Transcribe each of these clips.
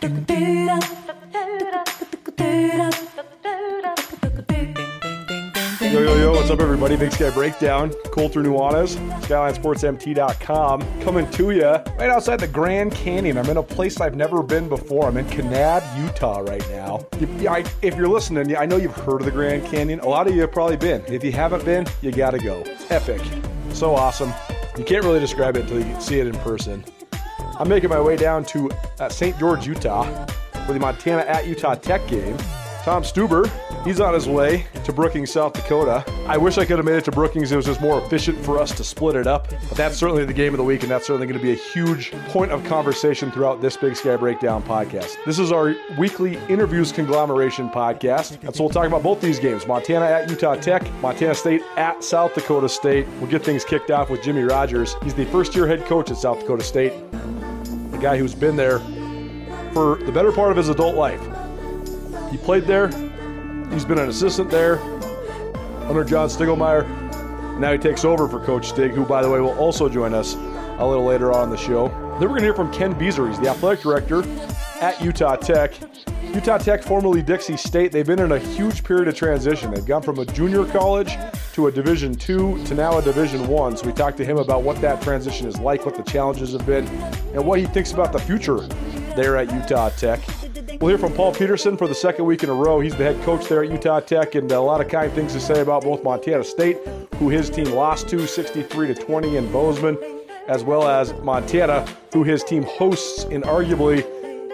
Yo, yo, yo, what's up, everybody? Big Sky Breakdown. Colter Nuanez, SkylineSportsMT.com, coming to you right outside the Grand Canyon. I'm in a place I've never been before. I'm in Kanab, Utah right now. If, I, if you're listening, I know you've heard of the Grand Canyon. A lot of you have probably been. If you haven't been, you gotta go. Epic. So awesome. You can't really describe it until you see it in person. I'm making my way down to uh, St. George, Utah for the Montana at Utah Tech game. Tom Stuber, he's on his way to Brookings, South Dakota. I wish I could have made it to Brookings. It was just more efficient for us to split it up. But that's certainly the game of the week, and that's certainly going to be a huge point of conversation throughout this Big Sky Breakdown podcast. This is our weekly interviews conglomeration podcast. And so we'll talk about both these games Montana at Utah Tech, Montana State at South Dakota State. We'll get things kicked off with Jimmy Rogers. He's the first year head coach at South Dakota State, the guy who's been there for the better part of his adult life. He played there. He's been an assistant there under John Stiegelmeier. Now he takes over for Coach Stig, who, by the way, will also join us a little later on in the show. Then we're going to hear from Ken Beazer. He's the athletic director at Utah Tech. Utah Tech, formerly Dixie State, they've been in a huge period of transition. They've gone from a junior college to a Division two to now a Division one. So we talked to him about what that transition is like, what the challenges have been, and what he thinks about the future there at Utah Tech. We'll hear from Paul Peterson for the second week in a row. He's the head coach there at Utah Tech, and a lot of kind things to say about both Montana State, who his team lost to 63 to 20 in Bozeman, as well as Montana, who his team hosts in arguably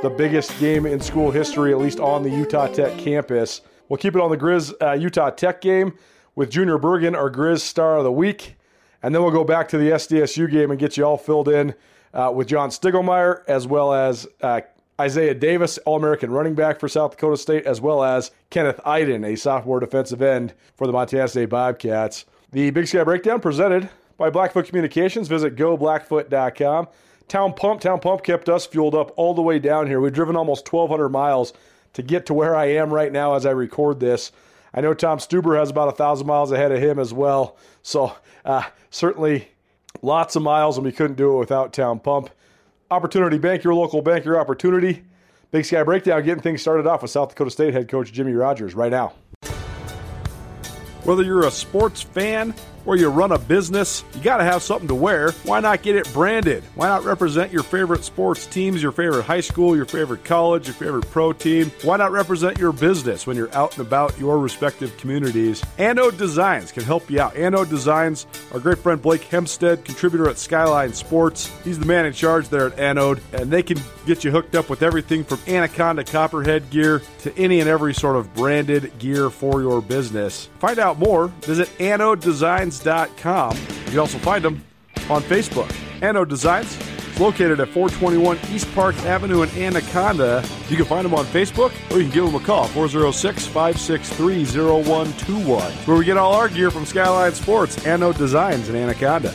the biggest game in school history, at least on the Utah Tech campus. We'll keep it on the Grizz uh, Utah Tech game with Junior Bergen, our Grizz star of the week. And then we'll go back to the SDSU game and get you all filled in uh, with John Stiegelmeier, as well as uh, Isaiah Davis, All American running back for South Dakota State, as well as Kenneth Eiden, a sophomore defensive end for the Montana State Bobcats. The Big Sky Breakdown presented by Blackfoot Communications. Visit goblackfoot.com. Town Pump, Town Pump kept us fueled up all the way down here. We've driven almost 1,200 miles to get to where I am right now as I record this. I know Tom Stuber has about a thousand miles ahead of him as well. So uh, certainly lots of miles, and we couldn't do it without Town Pump. Opportunity Bank, your local bank, your opportunity. Big Sky Breakdown, getting things started off with South Dakota State head coach Jimmy Rogers right now. Whether you're a sports fan or you run a business, you got to have something to wear. Why not get it branded? Why not represent your favorite sports teams, your favorite high school, your favorite college, your favorite pro team? Why not represent your business when you're out and about your respective communities? Anode Designs can help you out. Anode Designs, our great friend Blake Hempstead, contributor at Skyline Sports. He's the man in charge there at Anode, and they can get you hooked up with everything from Anaconda Copperhead gear to any and every sort of branded gear for your business. Find out more, visit Anode Designs designs.com. You can also find them on Facebook. Anode Designs is located at 421 East Park Avenue in Anaconda. You can find them on Facebook or you can give them a call 406 563 0121. Where we get all our gear from Skyline Sports, Anode Designs in Anaconda.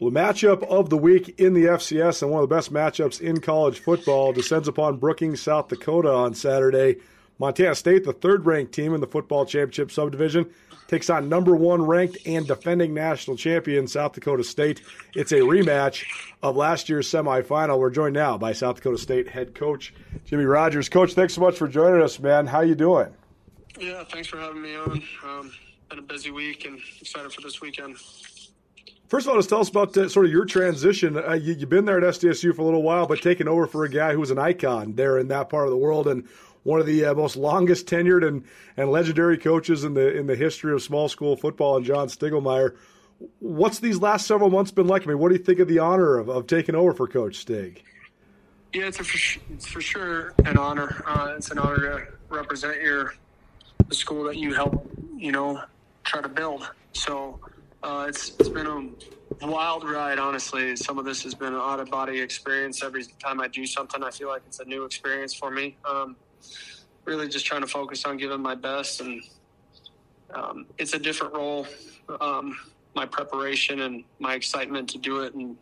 Well, the matchup of the week in the FCS and one of the best matchups in college football descends upon Brookings, South Dakota on Saturday. Montana State, the third ranked team in the football championship subdivision, takes on number one ranked and defending national champion South Dakota State. It's a rematch of last year's semifinal. We're joined now by South Dakota State head coach Jimmy Rogers. Coach, thanks so much for joining us, man. How you doing? Yeah, thanks for having me on. Um, been a busy week and excited for this weekend. First of all, just tell us about uh, sort of your transition. Uh, you, have been there at SDSU for a little while, but taking over for a guy who was an icon there in that part of the world. And one of the uh, most longest tenured and, and legendary coaches in the in the history of small school football, and John Stiegelmeier. What's these last several months been like? I mean, what do you think of the honor of, of taking over for Coach Stig? Yeah, it's, a, it's for sure an honor. Uh, it's an honor to represent your the school that you help, you know, try to build. So uh, it's it's been a wild ride, honestly. Some of this has been an out of body experience. Every time I do something, I feel like it's a new experience for me. Um, really just trying to focus on giving my best, and um, it's a different role. Um, my preparation and my excitement to do it and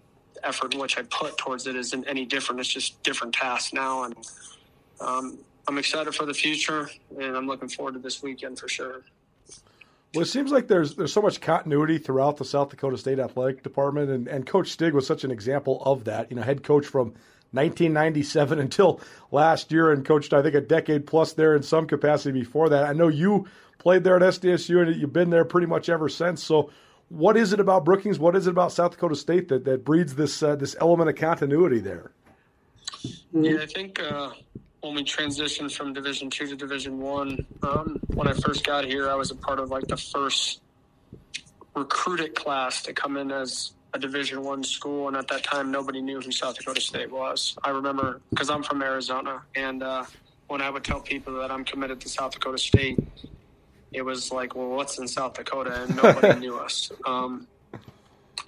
effort which I put towards it isn't any different. It's just different tasks now, and um, I'm excited for the future, and I'm looking forward to this weekend for sure. Well, it seems like there's there's so much continuity throughout the South Dakota State athletic department, and, and Coach Stig was such an example of that. You know, head coach from 1997 until last year and coached, I think, a decade plus there in some capacity before that. I know you played there at SDSU and you've been there pretty much ever since. So, what is it about Brookings? What is it about South Dakota State that, that breeds this uh, this element of continuity there? Yeah, I think uh, when we transitioned from Division Two to Division One, um, when I first got here, I was a part of like the first recruited class to come in as a Division One school, and at that time, nobody knew who South Dakota State was. I remember because I'm from Arizona, and uh, when I would tell people that I'm committed to South Dakota State, it was like, well, what's in South Dakota, and nobody knew us. Um,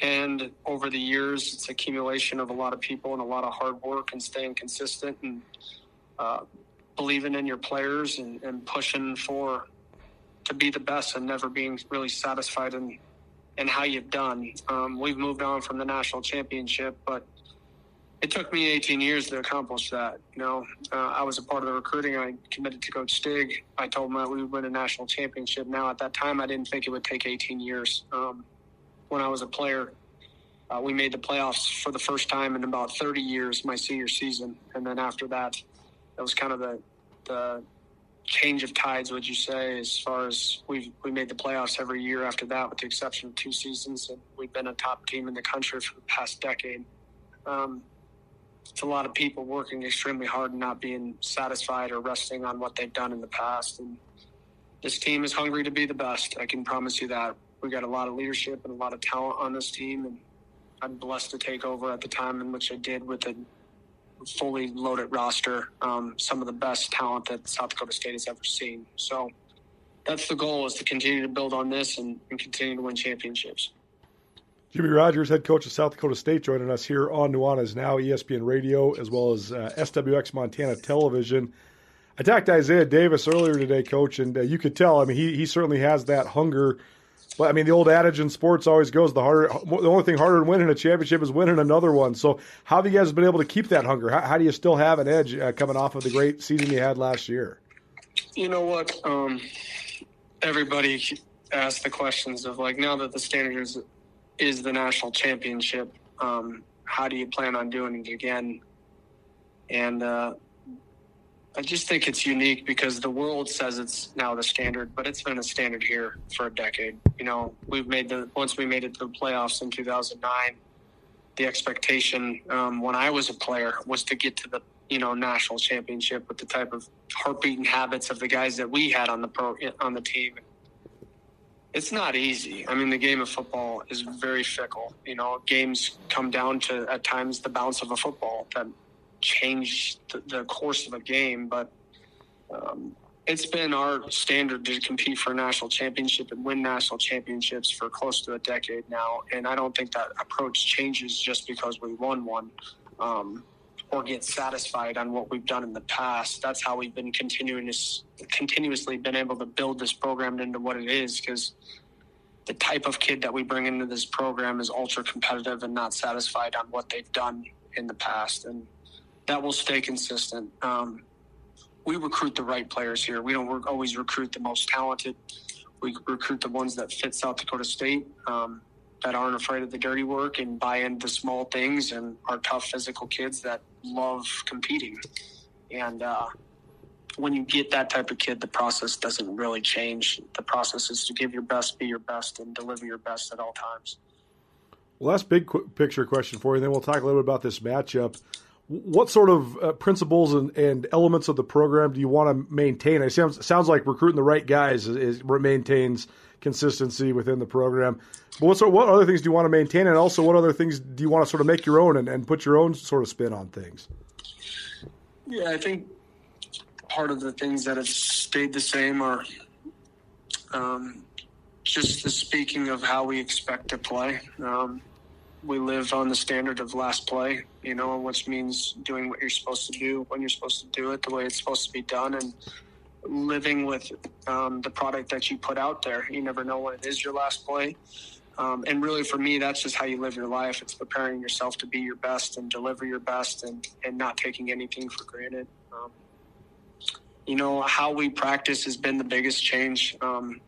and over the years, it's accumulation of a lot of people and a lot of hard work and staying consistent and uh, believing in your players and, and pushing for to be the best and never being really satisfied in and how you've done. Um, we've moved on from the national championship, but it took me 18 years to accomplish that. You know, uh, I was a part of the recruiting. I committed to Coach Stig. I told him that we would win a national championship. Now, at that time, I didn't think it would take 18 years. Um, when I was a player, uh, we made the playoffs for the first time in about 30 years my senior season, and then after that, that was kind of the the change of tides, would you say, as far as we we made the playoffs every year after that, with the exception of two seasons, and we've been a top team in the country for the past decade. Um, it's a lot of people working extremely hard and not being satisfied or resting on what they've done in the past. And this team is hungry to be the best. I can promise you that. We got a lot of leadership and a lot of talent on this team, and I'm blessed to take over at the time in which I did with a fully loaded roster, um, some of the best talent that South Dakota State has ever seen. So that's the goal is to continue to build on this and, and continue to win championships. Jimmy Rogers, head coach of South Dakota State, joining us here on Nuanez Now, ESPN Radio, as well as uh, SWX Montana Television. To Isaiah Davis earlier today, coach, and uh, you could tell. I mean, he he certainly has that hunger but I mean, the old adage in sports always goes: the harder, the only thing harder than winning a championship is winning another one. So, how have you guys been able to keep that hunger? How, how do you still have an edge uh, coming off of the great season you had last year? You know what? Um, everybody asks the questions of like, now that the standard is, is the national championship, um, how do you plan on doing it again? And uh, I just think it's unique because the world says it's now the standard, but it's been a standard here for a decade. You know, we've made the once we made it to the playoffs in 2009. The expectation um, when I was a player was to get to the you know national championship with the type of heartbeat and habits of the guys that we had on the pro on the team. It's not easy. I mean, the game of football is very fickle. You know, games come down to at times the bounce of a football that change the, the course of a game, but um, it's been our standard to compete for a national championship and win national championships for close to a decade now. And I don't think that approach changes just because we won one um, or get satisfied on what we've done in the past. That's how we've been continuing to, continuously been able to build this program into what it is because the type of kid that we bring into this program is ultra competitive and not satisfied on what they've done in the past. And that will stay consistent. Um, we recruit the right players here. We don't always recruit the most talented. We recruit the ones that fit South Dakota State, um, that aren't afraid of the dirty work and buy into small things and are tough physical kids that love competing. And uh, when you get that type of kid, the process doesn't really change. The process is to give your best, be your best, and deliver your best at all times. That's big picture question for you. And then we'll talk a little bit about this matchup what sort of uh, principles and, and, elements of the program do you want to maintain? It sounds sounds like recruiting the right guys is, is, maintains consistency within the program. But what sort, what other things do you want to maintain, and also what other things do you want to sort of make your own and, and put your own sort of spin on things? Yeah, I think part of the things that have stayed the same are um, just the speaking of how we expect to play. Um, we live on the standard of last play, you know, which means doing what you're supposed to do when you're supposed to do it, the way it's supposed to be done, and living with um, the product that you put out there. You never know when it is your last play. Um, and really, for me, that's just how you live your life. It's preparing yourself to be your best and deliver your best and, and not taking anything for granted. Um, you know, how we practice has been the biggest change. Um,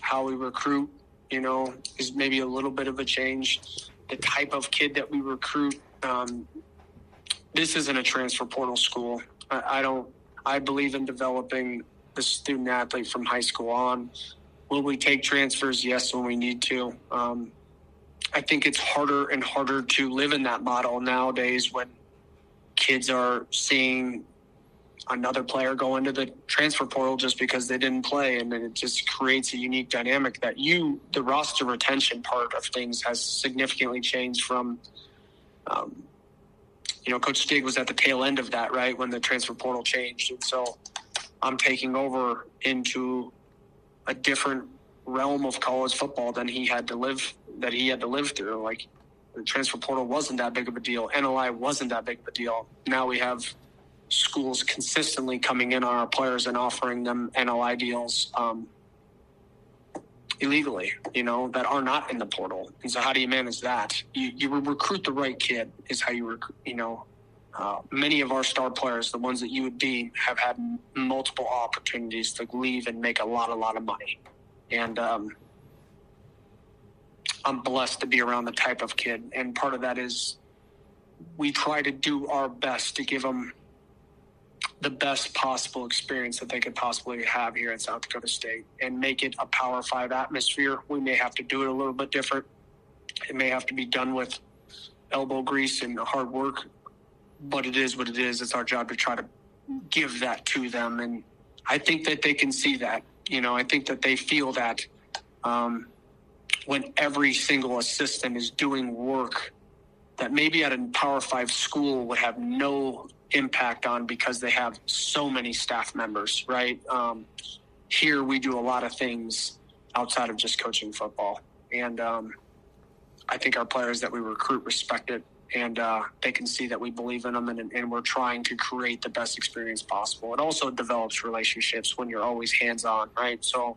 how we recruit, you know, is maybe a little bit of a change the type of kid that we recruit. Um, this isn't a transfer portal school. I, I don't. I believe in developing the student athlete from high school on. Will we take transfers? Yes, when we need to. Um, I think it's harder and harder to live in that model nowadays when kids are seeing another player go into the transfer portal just because they didn't play and then it just creates a unique dynamic that you the roster retention part of things has significantly changed from um, you know coach stig was at the tail end of that right when the transfer portal changed. And so i'm taking over into a different realm of college football than he had to live that he had to live through. Like the transfer portal wasn't that big of a deal. NIL wasn't that big of a deal. Now we have schools consistently coming in on our players and offering them NIL deals um, illegally, you know, that are not in the portal. And so, how do you manage that? You, you recruit the right kid, is how you, rec- you know, uh, many of our star players, the ones that you would deem, have had multiple opportunities to leave and make a lot, a lot of money. And um, I'm blessed to be around the type of kid. And part of that is we try to do our best to give them the best possible experience that they could possibly have here at South Dakota State and make it a Power Five atmosphere. We may have to do it a little bit different. It may have to be done with elbow grease and hard work, but it is what it is. It's our job to try to give that to them. And I think that they can see that. You know, I think that they feel that um, when every single assistant is doing work that maybe at a Power Five school would have no impact on because they have so many staff members, right? Um, here we do a lot of things outside of just coaching football. And um, I think our players that we recruit respect it and uh, they can see that we believe in them and, and, we're trying to create the best experience possible. It also develops relationships when you're always hands on, right? So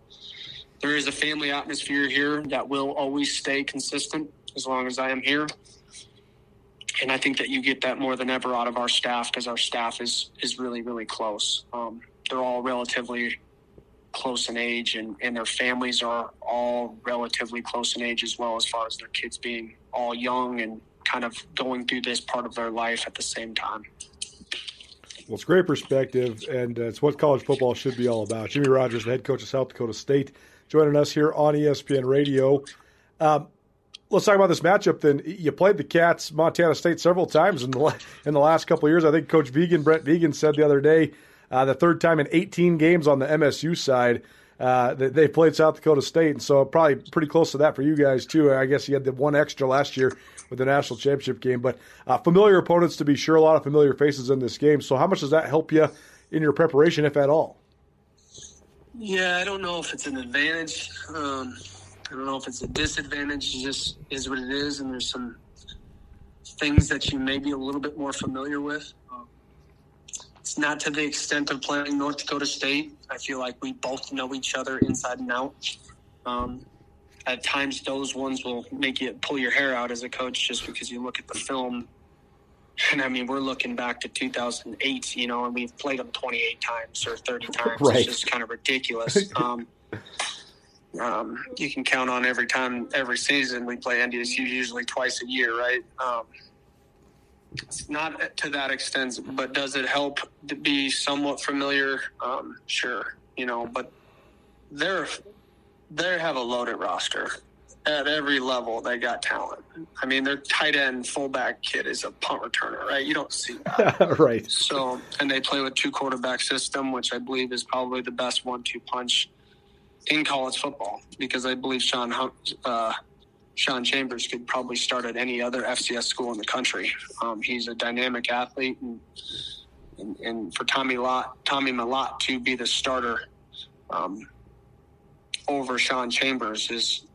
there is a family atmosphere here that will always stay consistent as long as I am here and I think that you get that more than ever out of our staff because our staff is is really really close. Um, they're all relatively close in age, and and their families are all relatively close in age as well, as far as their kids being all young and kind of going through this part of their life at the same time. Well, it's great perspective, and it's what college football should be all about. Jimmy Rogers, the head coach of South Dakota State, joining us here on ESPN Radio. Um, let's talk about this matchup. Then you played the Cats, Montana State, several times in the in the last couple years. I think Coach Vigen, Brent Vigen, said the other day, uh, the third time in 18 games on the MSU side. Uh, they played South Dakota State, and so probably pretty close to that for you guys too. I guess you had the one extra last year with the national championship game, but uh, familiar opponents to be sure. A lot of familiar faces in this game. So how much does that help you in your preparation, if at all? Yeah, I don't know if it's an advantage. Um, I don't know if it's a disadvantage. It just is what it is, and there's some things that you may be a little bit more familiar with. Um, it's not to the extent of playing North Dakota State. I feel like we both know each other inside and out. Um, at times, those ones will make you pull your hair out as a coach just because you look at the film. And I mean, we're looking back to 2008, you know, and we've played them 28 times or 30 times. Right. It's just kind of ridiculous. Um, um, you can count on every time, every season we play NDSU usually twice a year, right? Um, it's not to that extent, but does it help to be somewhat familiar? Um, sure, you know, but they're they have a loaded roster at every level. They got talent. I mean, their tight end fullback kid is a punt returner, right? You don't see that, right? So, and they play with two quarterback system, which I believe is probably the best one-two punch in college football because I believe Sean uh, Sean Chambers could probably start at any other FCS school in the country. Um, he's a dynamic athlete, and, and, and for Tommy Lott, Tommy Mellott to be the starter um, over Sean Chambers is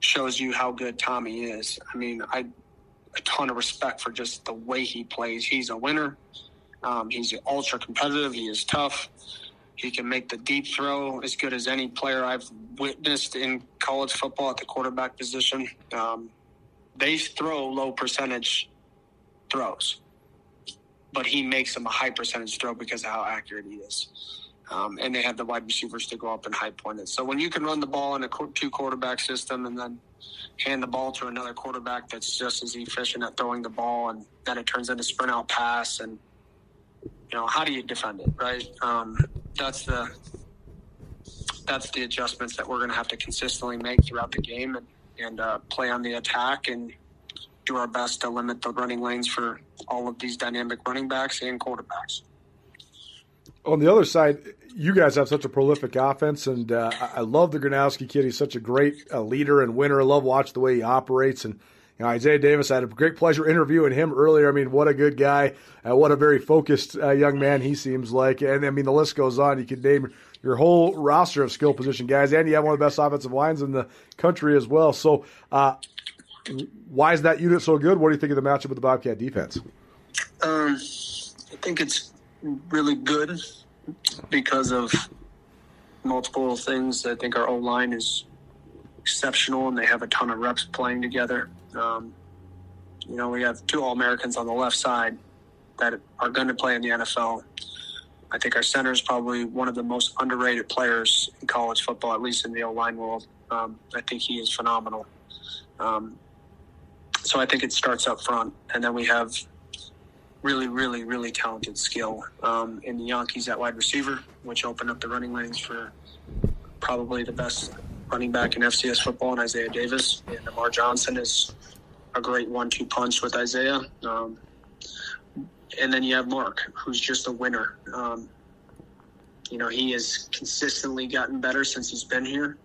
shows you how good Tommy is. I mean, I a ton of respect for just the way he plays. He's a winner. Um, he's ultra competitive. He is tough. He can make the deep throw as good as any player I've witnessed in college football at the quarterback position. Um, they throw low percentage throws, but he makes them a high percentage throw because of how accurate he is. Um, and they have the wide receivers to go up and high point it. So when you can run the ball in a two quarterback system and then hand the ball to another quarterback that's just as efficient at throwing the ball, and then it turns into sprint out pass, and know how do you defend it, right? Um, that's the that's the adjustments that we're going to have to consistently make throughout the game and, and uh, play on the attack and do our best to limit the running lanes for all of these dynamic running backs and quarterbacks. On the other side, you guys have such a prolific offense, and uh, I love the Gronowski kid. He's such a great uh, leader and winner. I love watching the way he operates. And you know, Isaiah Davis, I had a great pleasure interviewing him earlier. I mean, what a good guy. Uh, what a very focused uh, young man he seems like. And I mean, the list goes on. You could name your whole roster of skill position guys, and you have one of the best offensive lines in the country as well. So, uh, why is that unit so good? What do you think of the matchup with the Bobcat defense? Um, I think it's really good because of multiple things. I think our O line is exceptional, and they have a ton of reps playing together. Um, you know, we have two All Americans on the left side that are going to play in the NFL. I think our center is probably one of the most underrated players in college football, at least in the O line world. Um, I think he is phenomenal. Um, so I think it starts up front, and then we have really, really, really talented skill um, in the Jankes at wide receiver, which opened up the running lanes for probably the best running back in FCS football, and Isaiah Davis. And Amar Johnson is a great one-two punch with Isaiah. Um, and then you have Mark, who's just a winner. Um, you know, he has consistently gotten better since he's been here.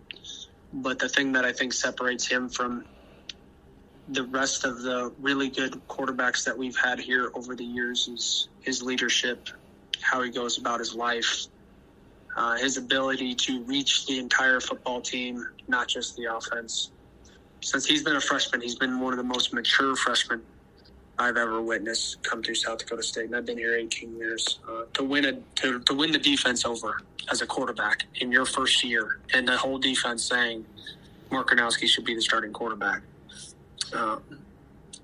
But the thing that I think separates him from the rest of the really good quarterbacks that we've had here over the years is his leadership, how he goes about his life, uh, his ability to reach the entire football team, not just the offense. Since he's been a freshman, he's been one of the most mature freshmen I've ever witnessed come through South Dakota State, and I've been here 18 years. Uh, to win a to, to win the defense over as a quarterback in your first year, and the whole defense saying Mark Gronowski should be the starting quarterback. Uh,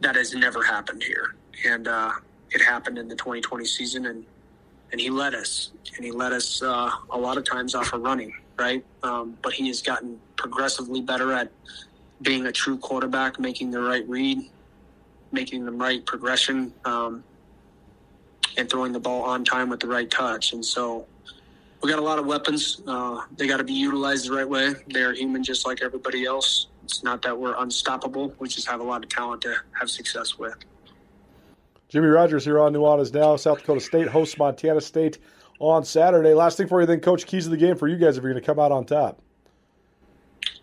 that has never happened here, and uh, it happened in the 2020 season, and and he led us, and he led us uh, a lot of times off of running, right? Um, but he has gotten progressively better at being a true quarterback, making the right read, making the right progression um, and throwing the ball on time with the right touch. And so we got a lot of weapons. Uh, they got to be utilized the right way. They are human just like everybody else. It's not that we're unstoppable. We just have a lot of talent to have success with. Jimmy Rogers here on Nuanez Now. South Dakota State hosts Montana State on Saturday. Last thing for you, then, Coach. Keys of the game for you guys if you're going to come out on top.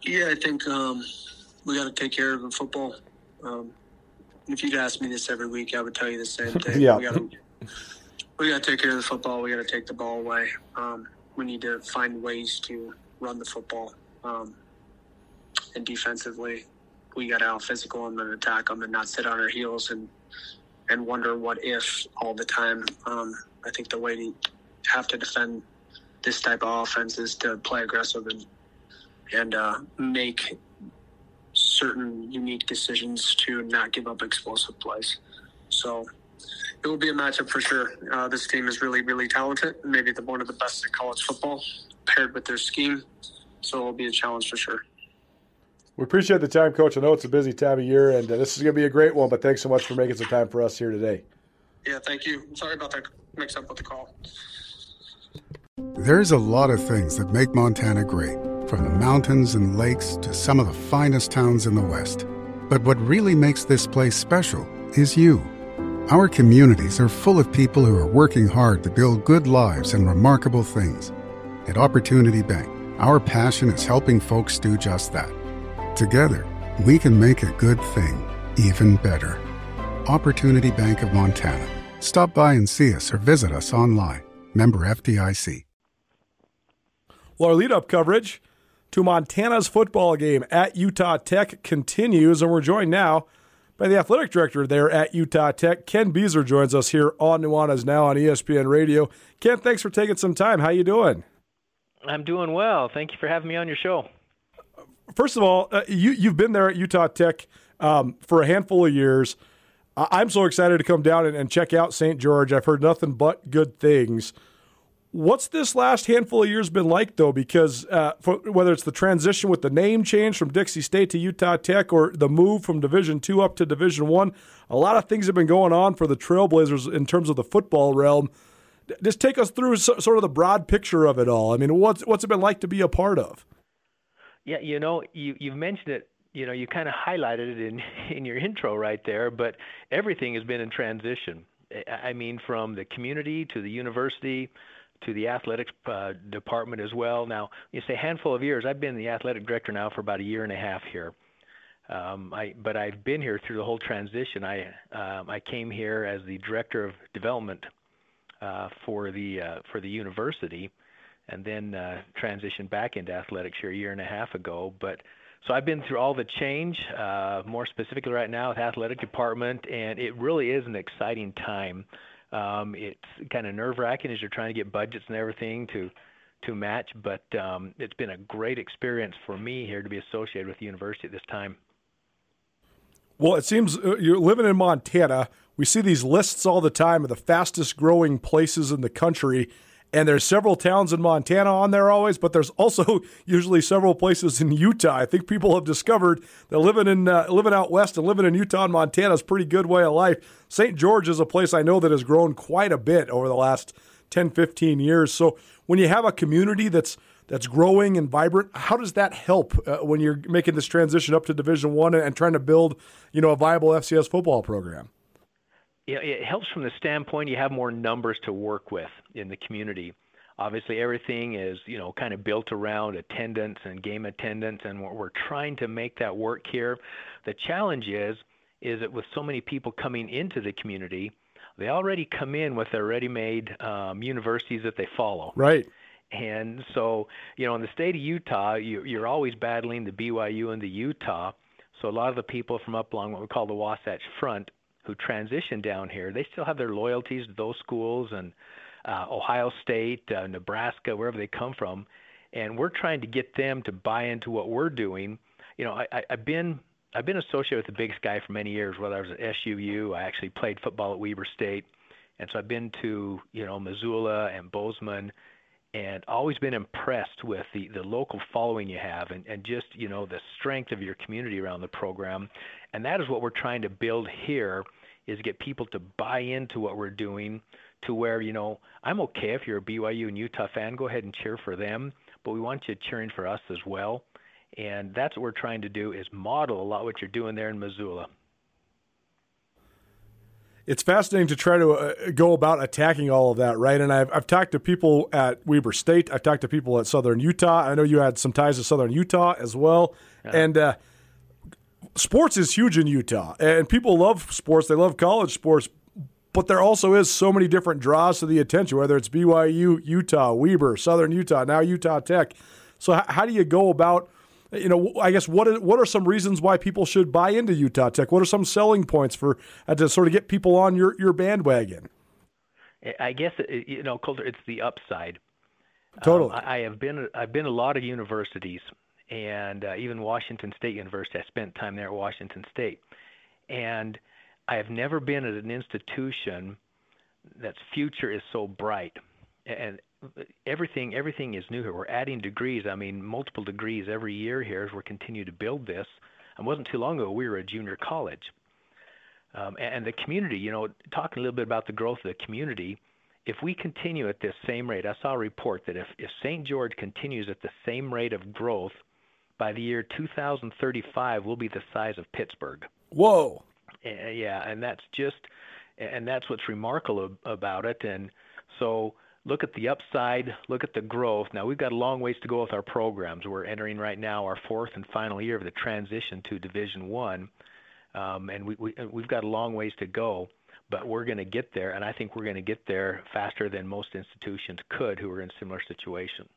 Yeah, I think um, we got to take care of the football. Um, if you'd ask me this every week, I would tell you the same thing. yeah. We we gotta take care of the football. We gotta take the ball away. Um, we need to find ways to run the football. Um, and defensively, we got to out physical them and attack them and not sit on our heels and and wonder what if all the time. Um, I think the way to have to defend this type of offense is to play aggressive and and uh, make certain unique decisions to not give up explosive plays. So it will be a matchup for sure. Uh, this team is really, really talented. Maybe the, one of the best in college football, paired with their scheme. So it will be a challenge for sure. We appreciate the time, Coach. I know it's a busy time of year, and uh, this is going to be a great one. But thanks so much for making some time for us here today. Yeah, thank you. Sorry about that mix up with the call. There's a lot of things that make Montana great from the mountains and lakes to some of the finest towns in the West. But what really makes this place special is you. Our communities are full of people who are working hard to build good lives and remarkable things. At Opportunity Bank, our passion is helping folks do just that. Together, we can make a good thing even better. Opportunity Bank of Montana. Stop by and see us or visit us online. Member FDIC. Well, our lead up coverage to Montana's football game at Utah Tech continues, and we're joined now by the athletic director there at Utah Tech. Ken Beazer joins us here on Nuanez Now on ESPN Radio. Ken, thanks for taking some time. How you doing? I'm doing well. Thank you for having me on your show. First of all, uh, you you've been there at Utah Tech um, for a handful of years. I'm so excited to come down and, and check out St. George. I've heard nothing but good things. What's this last handful of years been like, though? Because uh, for, whether it's the transition with the name change from Dixie State to Utah Tech, or the move from Division Two up to Division One, a lot of things have been going on for the Trailblazers in terms of the football realm. Just take us through so, sort of the broad picture of it all. I mean, what's what's it been like to be a part of? Yeah, you know, you you've mentioned it. You know, you kind of highlighted it in in your intro right there, but everything has been in transition. I mean, from the community to the university to the athletics uh, department as well. Now, you say a handful of years. I've been the athletic director now for about a year and a half here. Um, I, but I've been here through the whole transition. I um, I came here as the director of development uh, for the uh, for the university, and then uh, transitioned back into athletics here a year and a half ago. But so I've been through all the change, uh, more specifically right now with athletic department, and it really is an exciting time. Um, it's kind of nerve wracking as you're trying to get budgets and everything to to match, but um, it's been a great experience for me here to be associated with the university at this time. Well, it seems uh, you're living in Montana. We see these lists all the time of the fastest growing places in the country. And there's several towns in Montana on there always, but there's also usually several places in Utah. I think people have discovered that living in uh, living out west and living in Utah and Montana is a pretty good way of life. St. George is a place I know that has grown quite a bit over the last 10, 15 years. So when you have a community that's that's growing and vibrant, how does that help uh, when you're making this transition up to Division One and, and trying to build, you know, a viable FCS football program? Yeah, it helps from the standpoint you have more numbers to work with in the community. Obviously, everything is you know kind of built around attendance and game attendance, and we're, we're trying to make that work here. The challenge is is that with so many people coming into the community, they already come in with their ready-made um, universities that they follow. Right. And so, you know, in the state of Utah, you, you're always battling the BYU and the Utah. So a lot of the people from up along what we call the Wasatch Front who transition down here, they still have their loyalties to those schools and uh, Ohio State, uh, Nebraska, wherever they come from, and we're trying to get them to buy into what we're doing. You know, I, I, I've been I've been associated with the Big Sky for many years. Whether I was at SUU, I actually played football at Weber State, and so I've been to you know Missoula and Bozeman, and always been impressed with the the local following you have, and and just you know the strength of your community around the program, and that is what we're trying to build here is get people to buy into what we're doing to where you know I'm okay if you're a BYU and Utah fan go ahead and cheer for them but we want you cheering for us as well. And that's what we're trying to do is model a lot what you're doing there in Missoula it's fascinating to try to uh, go about attacking all of that, right? And I've, I've talked to people at Weber State. I've talked to people at Southern Utah. I know you had some ties to Southern Utah as well. Yeah. And uh, sports is huge in Utah, and people love sports. They love college sports, but there also is so many different draws to the attention, whether it's BYU, Utah, Weber, Southern Utah, now Utah Tech. So how, how do you go about? You know, I guess what are, what are some reasons why people should buy into Utah Tech? What are some selling points for uh, to sort of get people on your your bandwagon? I guess you know, Colter, it's the upside. Totally. Um, I have been I've been a lot of universities and uh, even Washington State University. I spent time there at Washington State, and I have never been at an institution that's future is so bright, and everything everything is new here. We're adding degrees. I mean, multiple degrees every year here as we continue to build this. It wasn't too long ago we were a junior college, um, and the community. You know, talking a little bit about the growth of the community if we continue at this same rate, I saw a report that if, if St. George continues at the same rate of growth by the year 2035 we'll be the size of Pittsburgh. Whoa. Yeah, and that's just and that's what's remarkable about it and so look at the upside, look at the growth. Now we've got a long ways to go with our programs. We're entering right now our fourth and final year of the transition to Division One, um, and we, we we've got a long ways to go. But we're going to get there, and I think we're going to get there faster than most institutions could who are in similar situation.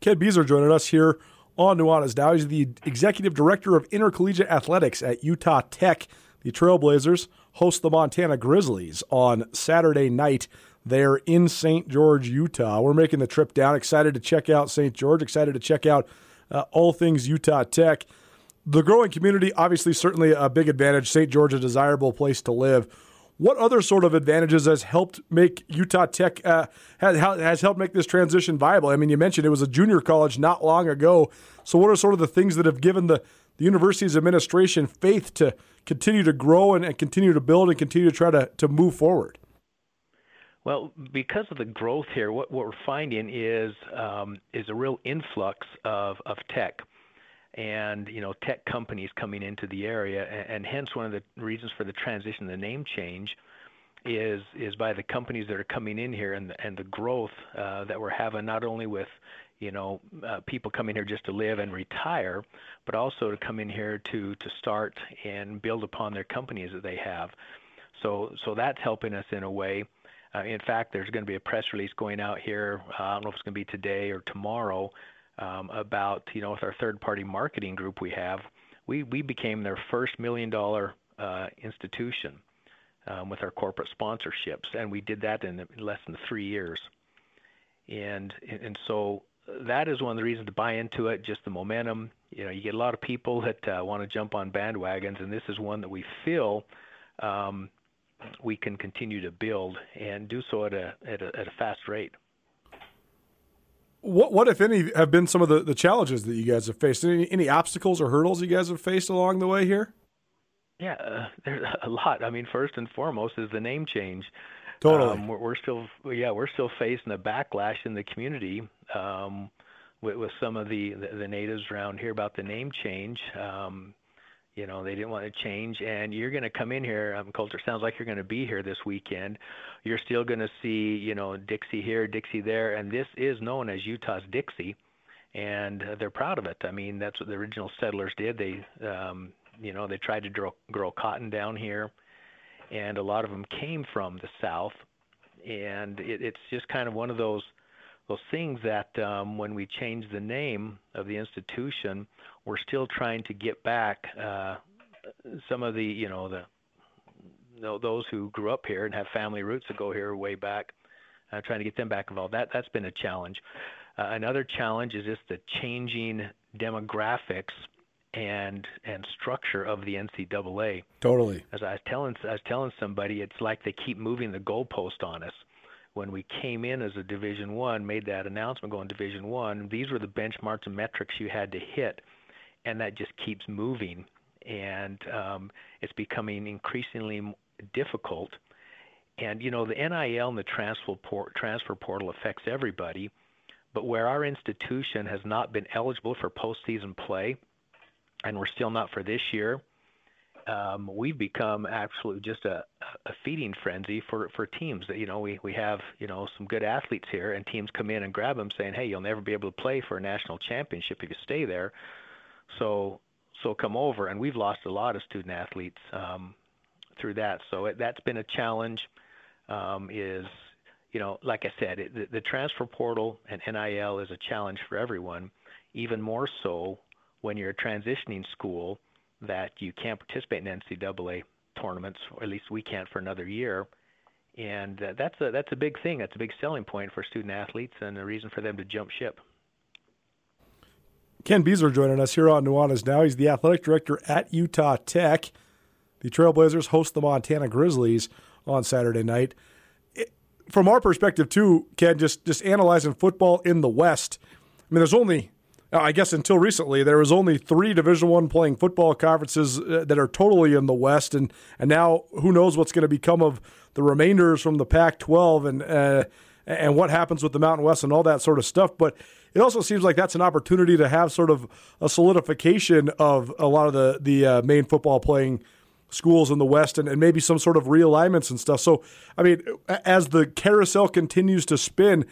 Ken Beazer joining us here on Nuanez Now. He's the executive director of intercollegiate athletics at Utah Tech. The Trailblazers host the Montana Grizzlies on Saturday night there in St. George, Utah. We're making the trip down. Excited to check out St. George. Excited to check out uh, all things Utah Tech. The growing community, obviously, certainly a big advantage. St. George, a desirable place to live. what other sort of advantages has helped make Utah Tech uh, has, has helped make this transition viable? I mean, you mentioned it was a junior college not long ago. So, what are sort of the things that have given the, the university's administration faith to continue to grow and, and continue to build and continue to try to, to move forward? Well, because of the growth here, what, what we're finding is um, is a real influx of, of tech and you know tech companies coming into the area, and, and hence one of the reasons for the transition, the name change, is is by the companies that are coming in here and the, and the growth uh, that we're having not only with you know uh, people coming here just to live and retire, but also to come in here to to start and build upon their companies that they have. So so that's helping us in a way. Uh, in fact, there's going to be a press release going out here. Uh, I don't know if it's going to be today or tomorrow um, about you know with our third party marketing group we have we we became their first million dollar uh, institution um, with our corporate sponsorships and we did that in less than three years and and so that is one of the reasons to buy into it just the momentum you know you get a lot of people that uh, want to jump on bandwagons and this is one that we feel um, we can continue to build and do so at a, at a, at a fast rate what, what if any, have been some of the, the challenges that you guys have faced? Any, any obstacles or hurdles you guys have faced along the way here? Yeah, uh, there's a lot. I mean, first and foremost is the name change. Totally. Um, we're, we're, still, yeah, we're still facing a backlash in the community um, with, with some of the, the, the natives around here about the name change. Um, you know, they didn't want to change, and you're going to come in here. Um, Colter sounds like you're going to be here this weekend. You're still going to see, you know, Dixie here, Dixie there, and this is known as Utah's Dixie, and they're proud of it. I mean, that's what the original settlers did. They, um, you know, they tried to grow, grow cotton down here, and a lot of them came from the south, and it, it's just kind of one of those those things that um, when we change the name of the institution, we're still trying to get back uh, some of the, you know, the those who grew up here and have family roots that go here way back, uh, trying to get them back involved. That that's been a challenge. Uh, another challenge is just the changing demographics and and structure of the NCAA. Totally. As I was telling I was telling somebody, it's like they keep moving the goalpost on us when we came in as a Division One, made that announcement going Division One, these were the benchmarks and metrics you had to hit, and that just keeps moving, and um, it's becoming increasingly difficult. And you know the NIL and the transfer port, transfer portal affects everybody, but where our institution has not been eligible for postseason play, and we're still not for this year um, we've become absolutely just a, a feeding frenzy for, for teams. That you know, we, we have you know some good athletes here, and teams come in and grab them, saying, "Hey, you'll never be able to play for a national championship if you stay there." So so come over, and we've lost a lot of student athletes um, through that. So it, that's been a challenge. Um, is you know, like I said, it, the, the transfer portal and NIL is a challenge for everyone. Even more so when you're a transitioning school that you can't participate in NCAA tournaments, or at least we can't for another year. And uh, that's a that's a big thing. That's a big selling point for student athletes, and a reason for them to jump ship. Ken Beazer joining us here on Nuanez Now. He's the athletic director at Utah Tech. The Trailblazers host the Montana Grizzlies on Saturday night. It, from our perspective, too, Ken, just just analyzing football in the West. I mean, there's only I guess until recently, there was only three Division One playing football conferences uh, that are totally in the West, and and now who knows what's going to become of the remainders from the Pac-12 and uh, and what happens with the Mountain West and all that sort of stuff. But it also seems like that's an opportunity to have sort of a solidification of a lot of the the uh, main football playing schools in the West and, and maybe some sort of realignments and stuff. So, I mean, as the carousel continues to spin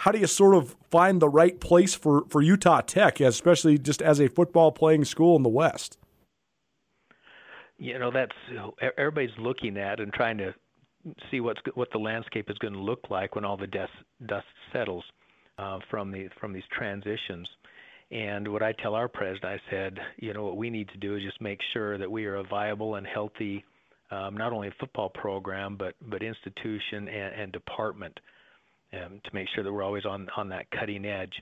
how do you sort of find the right place for, for Utah Tech, especially just as a football playing school in the West? You know, that's everybody's looking at and trying to see what's what the landscape is going to look like when all the dust dust settles uh, from the from these transitions. And what I tell our president, I said, you know, what we need to do is just make sure that we are a viable and healthy, um, not only a football program, but but institution and, and department um, to make sure that we're always on on that cutting edge.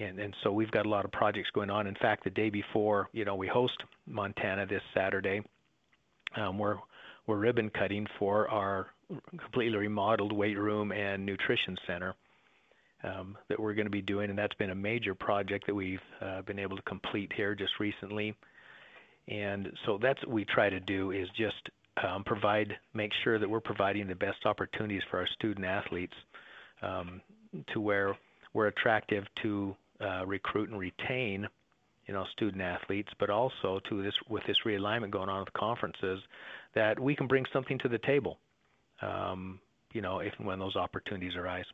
And, and so we've got a lot of projects going on. In fact, the day before, you know, we host Montana this Saturday. Um, we're we're ribbon cutting for our completely remodeled weight room and nutrition center um, that we're going to be doing, and that's been a major project that we've uh, been able to complete here just recently. And so that's what we try to do is just um, provide, make sure that we're providing the best opportunities for our student athletes um, to where we're attractive to uh, recruit and retain, you know, student athletes, but also to this with this realignment going on with conferences, that we can bring something to the table, um, you know, if and when those opportunities arise.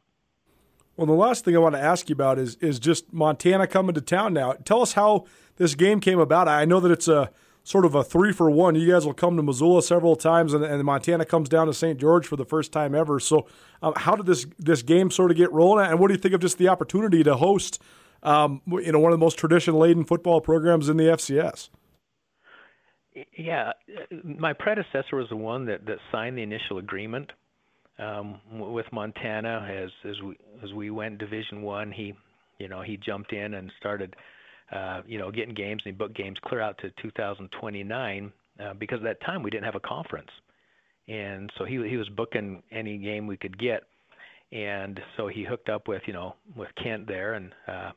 Well, the last thing I want to ask you about is is just Montana coming to town now. Tell us how this game came about. I know that it's a sort of a three for one. You guys will come to Missoula several times, and, and Montana comes down to St. George for the first time ever. So, um, how did this this game sort of get rolling? And what do you think of just the opportunity to host, um, you know, one of the most tradition laden football programs in the FCS? Yeah, my predecessor was the one that, that signed the initial agreement um, with Montana as as we as we went Division One. He, you know, he jumped in and started you know, getting games and he booked games clear out to 2029 uh, because at that time we didn't have a conference, and so he he was booking any game we could get, and so he hooked up with you know with Kent there and uh,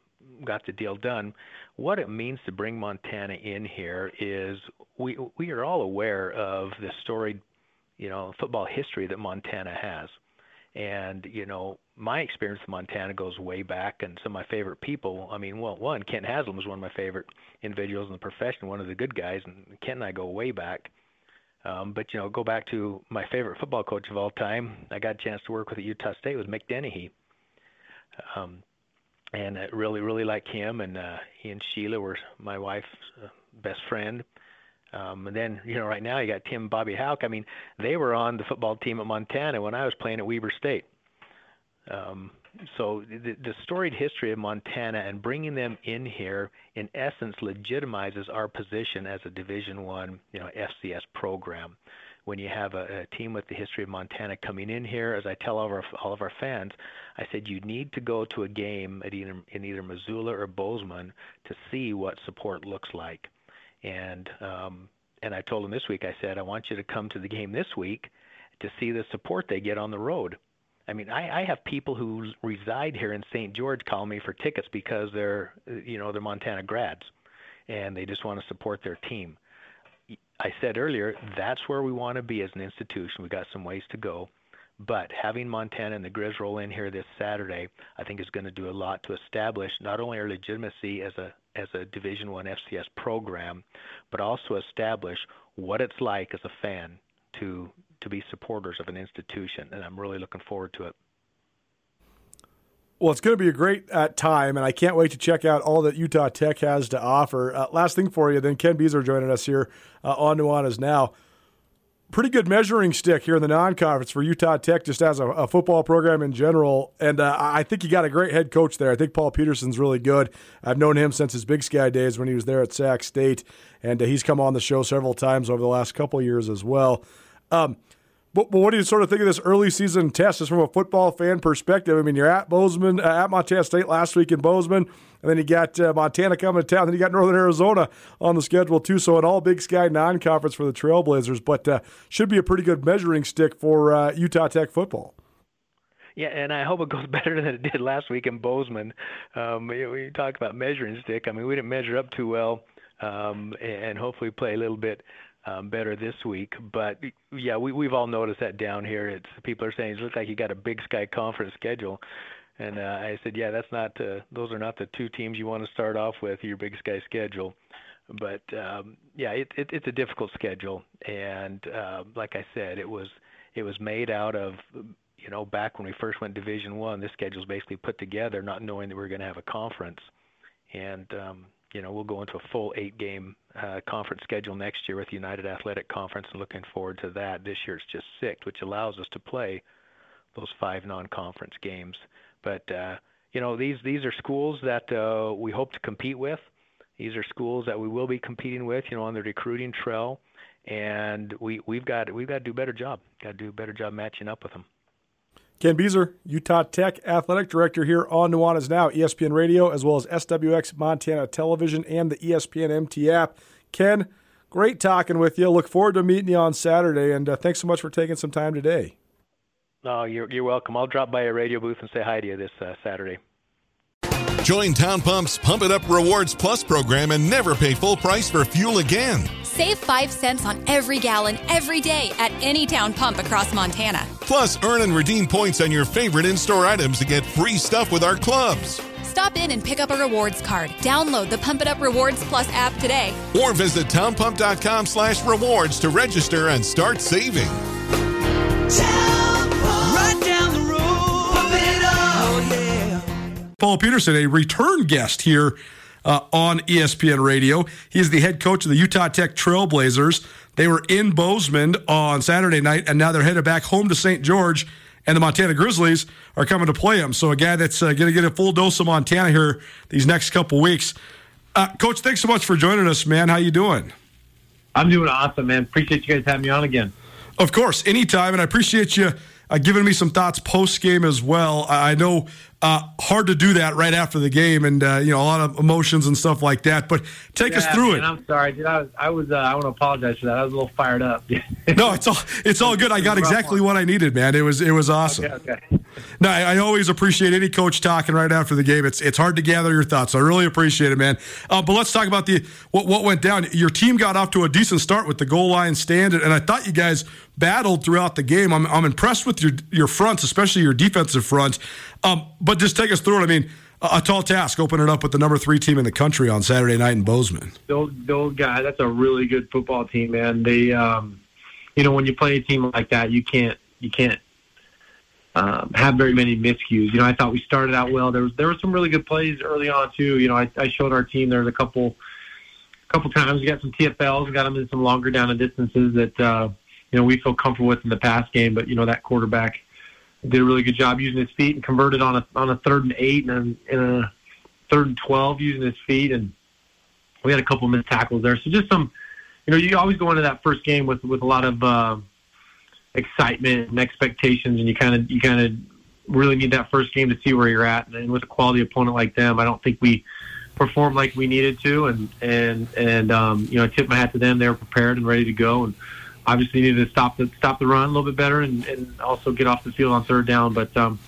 got the deal done. What it means to bring Montana in here is we we are all aware of the storied you know football history that Montana has. And you know, my experience with Montana goes way back, and some of my favorite people. I mean, well, one Kent Haslam was one of my favorite individuals in the profession, one of the good guys, and Kent and I go way back. Um, but you know, go back to my favorite football coach of all time. I got a chance to work with at Utah State was Mick Dennehy. Um, and I really, really like him. And uh, he and Sheila were my wife's uh, best friend. Um, and then, you know, right now you got Tim Bobby Hauck. I mean, they were on the football team at Montana when I was playing at Weber State. Um, so the, the storied history of Montana and bringing them in here, in essence, legitimizes our position as a Division One, you know, FCS program. When you have a, a team with the history of Montana coming in here, as I tell all of our all of our fans, I said you need to go to a game at either in either Missoula or Bozeman to see what support looks like and um, and I told him this week. I said, I want you to come to the game this week to see the support they get on the road. I mean, I, I have people who reside here in St. George call me for tickets because they're, you know, they're Montana grads, and they just want to support their team. I said earlier, that's where we want to be as an institution. We've got some ways to go, but having Montana and the Grizz roll in here this Saturday, I think is going to do a lot to establish not only our legitimacy as a as a Division One FCS program, but also establish what it's like as a fan to to be supporters of an institution, and I'm really looking forward to it. Well, it's going to be a great uh, time, and I can't wait to check out all that Utah Tech has to offer. Uh, last thing for you, then Ken Beazer joining us here uh, on Nuanez Now pretty good measuring stick here in the non-conference for Utah Tech, just as a, a football program in general. And uh, I think you got a great head coach there. I think Paul Peterson's really good. I've known him since his Big Sky days when he was there at Sac State, and uh, he's come on the show several times over the last couple years as well. Um, but, but, what do you sort of think of this early season test, just from a football fan perspective? I mean, you're at Bozeman, uh, at Montana State last week in Bozeman, and then you got uh, Montana coming to town. Then you got Northern Arizona on the schedule too. So an all Big Sky non-conference for the Trailblazers, but uh, should be a pretty good measuring stick for uh, Utah Tech football. Yeah, and I hope it goes better than it did last week in Bozeman. Um, we talk about measuring stick. I mean, we didn't measure up too well, um, and hopefully play a little bit um, better this week. But yeah, we, we've all noticed that down here. It's people are saying it looks like you got a Big Sky Conference schedule, and uh, I said, yeah, that's not uh, those are not the two teams you want to start off with your Big Sky schedule. But um, yeah, it, it, it's a difficult schedule, and uh, like I said, it was it was made out of you know back when we first went Division One. This schedule was basically put together, not knowing that we were going to have a conference, and um, you know, we'll go into a full eight-game uh, conference schedule next year with the United Athletic Conference, and looking forward to that. This year it's just six, which allows us to play those five non-conference games. But uh, you know, these these are schools that uh, we hope to compete with. These are schools that we will be competing with, you know, on the recruiting trail, and we we've got we've got to do a better job. Got to do a better job matching up with them. Ken Beazer, Utah Tech Athletic Director here on Nuanez Now, ESPN Radio, as well as SWX Montana Television and the ESPN MT app. Ken, great talking with you. Look forward to meeting you on Saturday, and uh, thanks so much for taking some time today. No, you're, you're welcome. I'll drop by a radio booth and say hi to you this uh, Saturday. Join Town Pump's Pump It Up Rewards Plus program and never pay full price for fuel again. Save 5 cents on every gallon every day at any town pump across Montana. Plus, earn and redeem points on your favorite in store items to get free stuff with our clubs. Stop in and pick up a rewards card. Download the Pump It Up Rewards Plus app today. Or visit townpump.com slash rewards to register and start saving. Paul Peterson, a return guest here uh, on ESPN Radio. He is the head coach of the Utah Tech Trailblazers. They were in Bozeman on Saturday night, and now they're headed back home to St. George, and the Montana Grizzlies are coming to play them. So a guy that's uh, going to get a full dose of Montana here these next couple weeks. Uh, coach, thanks so much for joining us, man. How you doing? I'm doing awesome, man. Appreciate you guys having me on again. Of course, anytime, and I appreciate you uh, giving me some thoughts post game as well. I know uh, hard to do that right after the game, and uh, you know a lot of emotions and stuff like that. But take yeah, us through man, it. I'm sorry, dude. I was, I, was, uh, I want to apologize for that. I was a little fired up. no, it's all, it's all good. I got exactly what I needed, man. It was, it was awesome. Okay, okay. No, I, I, always appreciate any coach talking right after the game. It's, it's hard to gather your thoughts. I really appreciate it, man. Uh, but let's talk about the what, what went down. Your team got off to a decent start with the goal line stand, and I thought you guys battled throughout the game. I'm, I'm impressed with your your fronts, especially your defensive front. Um, but just take us through it. I mean, a, a, tall task opening up with the number three team in the country on Saturday night in Bozeman. Those those guys, that's a really good football team, man. They, um, you know, when you play a team like that, you can't you can't um, have very many miscues. You know, I thought we started out well. There was there were some really good plays early on too. You know, I, I showed our team there's a couple couple times we got some TFLs, got them in some longer down and distances that uh, you know we feel comfortable with in the pass game. But you know that quarterback did a really good job using his feet and converted on a on a third and eight and and a third and twelve using his feet, and we had a couple of missed tackles there. So just some, you know, you always go into that first game with with a lot of uh, excitement and expectations, and you kind of you kind of really need that first game to see where you're at. And with a quality opponent like them, I don't think we performed like we needed to, and and and um, you know, I tip my hat to them. They were prepared and ready to go, and obviously needed to stop the stop the run a little bit better and, and also get off the field on third down. But um,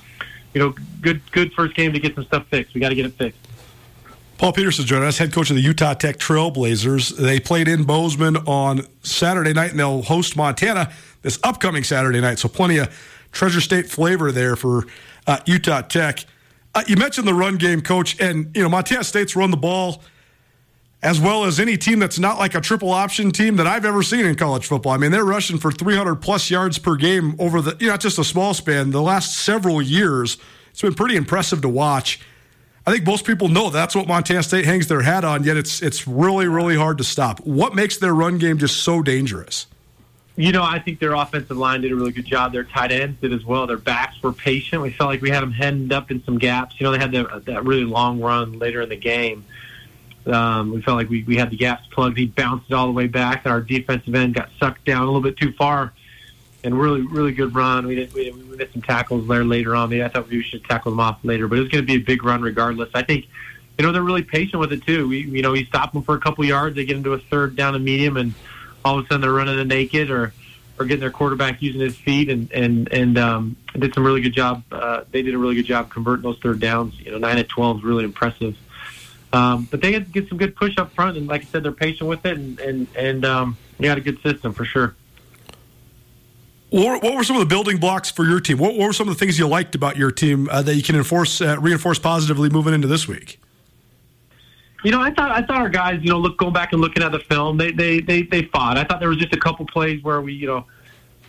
you know, good good first game to get some stuff fixed. We got to get it fixed. Paul Peterson joining us, head coach of the Utah Tech Trailblazers. They played in Bozeman on Saturday night, and they'll host Montana this upcoming Saturday night. So plenty of Treasure State flavor there for uh, Utah Tech. Uh, you mentioned the run game, coach, and you know Montana State's run the ball as well as any team that's not like a triple option team that I've ever seen in college football. I mean, they're rushing for 300 plus yards per game over the, you know, not just a small span, the last several years. It's been pretty impressive to watch. I think most people know that's what Montana State hangs their hat on, yet it's it's really, really hard to stop. What makes their run game just so dangerous? You know, I think their offensive line did a really good job. Their tight ends did as well. Their backs were patient. We felt like we had them hemmed up in some gaps. You know, they had that really long run later in the game um, we felt like we, we had the gaps plugged. He bounced it all the way back, our defensive end got sucked down a little bit too far. And really, really good run. We did we, we missed some tackles there later on. Maybe I thought we should tackle them off later, but it was going to be a big run regardless. I think, you know, they're really patient with it too. We, you know, we stop them for a couple yards. They get into a third down and medium, and all of a sudden they're running a naked or or getting their quarterback using his feet and and and um, did some really good job. Uh, they did a really good job converting those third downs. You know, nine at twelve is really impressive. Um, but they get some good push up front, and like I said, they're patient with it, and and and um, they got a good system for sure. What, were some of the building blocks for your team? What, were some of the things you liked about your team uh, that you can enforce, uh, reinforce positively moving into this week? You know, I thought I thought our guys, you know, look going back and looking at the film, they they they they fought. I thought there was just a couple plays where we, you know,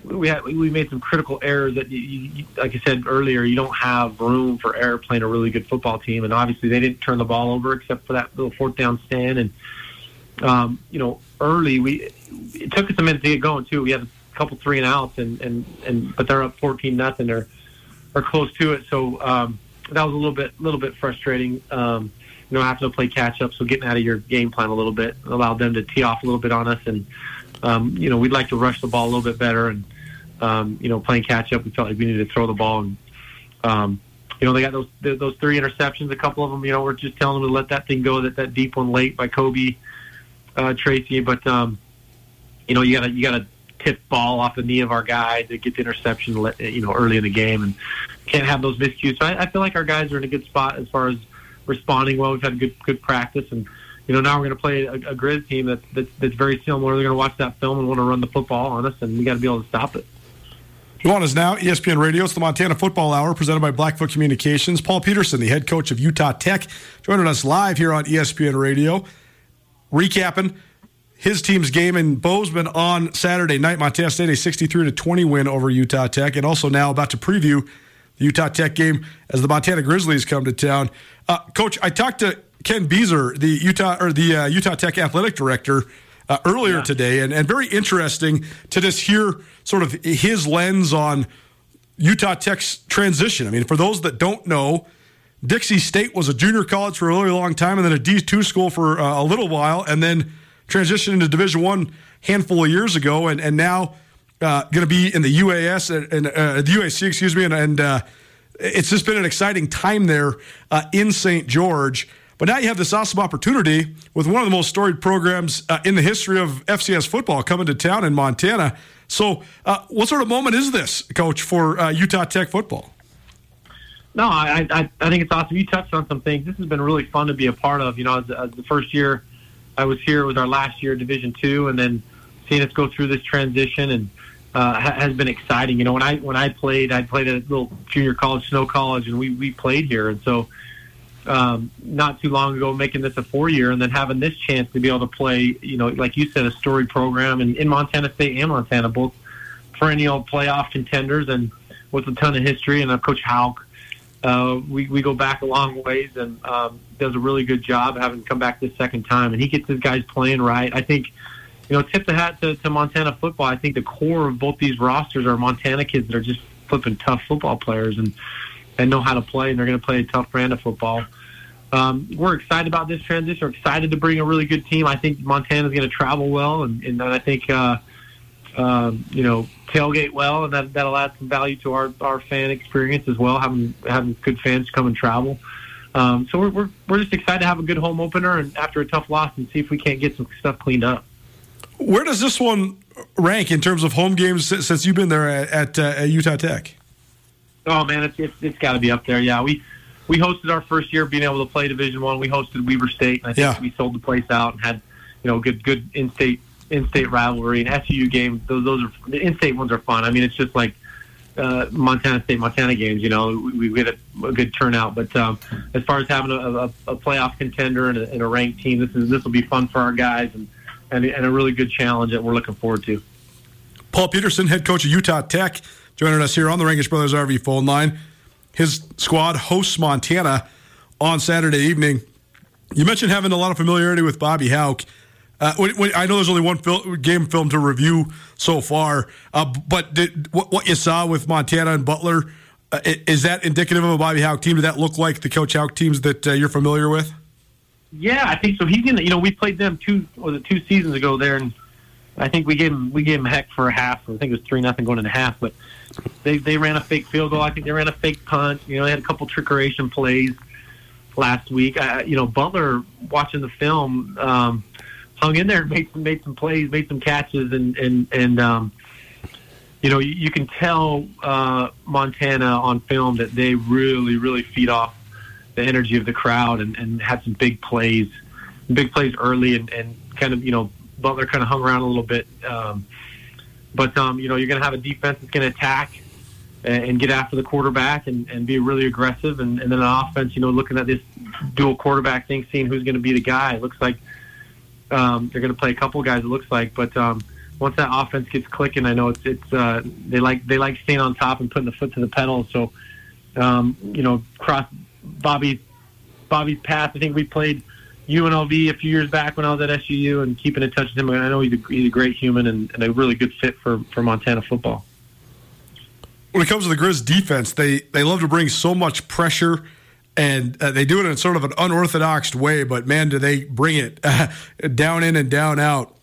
we had we made some critical errors that you, you, like I said earlier, you don't have room for error playing a really good football team, and obviously they didn't turn the ball over except for that little fourth down stand, and um, you know early we it took us a minute to get going too. We had a couple three and outs, and and and but they're up fourteen nothing, they're are close to it, so um, that was a little bit little bit frustrating. Um, you know, having to play catch up, so getting out of your game plan a little bit allowed them to tee off a little bit on us. And um, you know, we'd like to rush the ball a little bit better, and um, you know, playing catch up, we felt like we needed to throw the ball, and um, you know, they got those those three interceptions. A couple of them, you know, we're just telling them to let that thing go, that that deep one late by Kobe uh, Tracy, but um, you know, you got to you got to tip ball off the knee of our guy to get the interception, you know, early in the game, and can't have those miscues. So I, I feel like our guys are in a good spot as far as responding well. We've had good good practice, and you know now we're going to play a, a Grizz team that's, that's that's very similar. They're going to watch that film and want to run the football on us, and we got to be able to stop it. Join us now, ESPN Radio. It's the Montana Football Hour presented by Blackfoot Communications. Paul Peterson, the head coach of Utah Tech, joining us live here on ESPN Radio, recapping his team's game in Bozeman on Saturday night. Montana State a 63 to 20 win over Utah Tech, and also now about to preview the Utah Tech game as the Montana Grizzlies come to town. Uh, Coach, I talked to Ken Beazer, the Utah or the uh, Utah Tech athletic director, uh, earlier yeah. today, and, and very interesting to just hear sort of his lens on Utah Tech's transition. I mean, for those that don't know, Dixie State was a junior college for a really long time, and then a D two school for uh, a little while, and then transitioned into Division One handful of years ago, and and now uh, going to be in the UAS and uh, the UAC, excuse me, and, and uh, it's just been an exciting time there uh, in St. George. But now you have this awesome opportunity with one of the most storied programs uh, in the history of FCS football coming to town in Montana. So, uh, what sort of moment is this, Coach, for uh, Utah Tech football? No, I, I, I think it's awesome. You touched on some things. This has been really fun to be a part of. You know, as, as the first year I was here, it was our last year, Division Two, and then seeing us go through this transition and uh, has been exciting. You know, when I when I played, I played at a little junior college, Snow College, and we we played here, and so um, not too long ago making this a four year and then having this chance to be able to play, you know, like you said, a story program and in Montana State and Montana, both perennial playoff contenders and with a ton of history. And uh, Coach Hauck, uh, we, we go back a long ways and um, does a really good job having come back this second time. And he gets his guys playing right. I think, you know, tip the hat to, to Montana football. I think the core of both these rosters are Montana kids that are just flipping tough football players and and know how to play, and they're going to play a tough brand of football. Um, we're excited about this transition. We're excited to bring a really good team. I think Montana's going to travel well, and, and I think uh, um, you know tailgate well, and that that'll add some value to our, our fan experience as well. Having having good fans come and travel. Um, so we're, we're we're just excited to have a good home opener, and after a tough loss, and see if we can't get some stuff cleaned up. Where does this one rank in terms of home games since you've been there at, at, uh, at Utah Tech? Oh man, it's it's, it's got to be up there. Yeah, we we hosted our first year being able to play Division One. We hosted Weber State, and I think yeah. we sold the place out and had you know good good in state in state rivalry and SU games. Those those are the in state ones are fun. I mean, it's just like uh, Montana State Montana games. You know, we, we get a, a good turnout. But um, as far as having a, a, a playoff contender and a, and a ranked team, this is this will be fun for our guys and, and and a really good challenge that we're looking forward to. Paul Peterson, head coach of Utah Tech, joining us here on the Rankish Brothers RV phone line his squad hosts Montana on Saturday evening. You mentioned having a lot of familiarity with Bobby Hauck. Uh, I know there's only one fil- game film to review so far, uh, but did, what, what, you saw with Montana and Butler uh, is that indicative of a Bobby Hauck team? Did that look like the Coach Hauck teams that uh, you're familiar with? Yeah, I think so. He's gonna, you know, we played them two was it two seasons ago there, and I think we gave him we gave him heck for a half. I think it was three nothing going into half, but they they ran a fake field goal. I think they ran a fake punt. You know, they had a couple trickeration plays last week. I, you know, Butler watching the film um, hung in there, and made some made some plays, made some catches, and and and um, you know you, you can tell uh, Montana on film that they really really feed off the energy of the crowd and, and had some big plays, big plays early, and, and kind of you know Butler kind of hung around a little bit. Um, but um, you know, you're going to have a defense that's going to attack and, and, get after the quarterback and, and be really aggressive, and, and then an offense. You know, looking at this dual quarterback thing, seeing who's going to be the guy. It looks like um, they're going to play a couple guys. It looks like, but um, once that offense gets clicking, I know it's it's uh, they like they like staying on top and putting the foot to the pedal. So, um, you know, cross Bobby Bobby's path. I think we played UNLV a few years back when I was at SUU and keeping in touch with him. I know he's a, he's a great human and, and, a really good fit for, for Montana football. When it comes to the Grizz defense, they, they love to bring so much pressure and uh, they do it in sort of an unorthodox way, but man, do they bring it uh, down in and down out.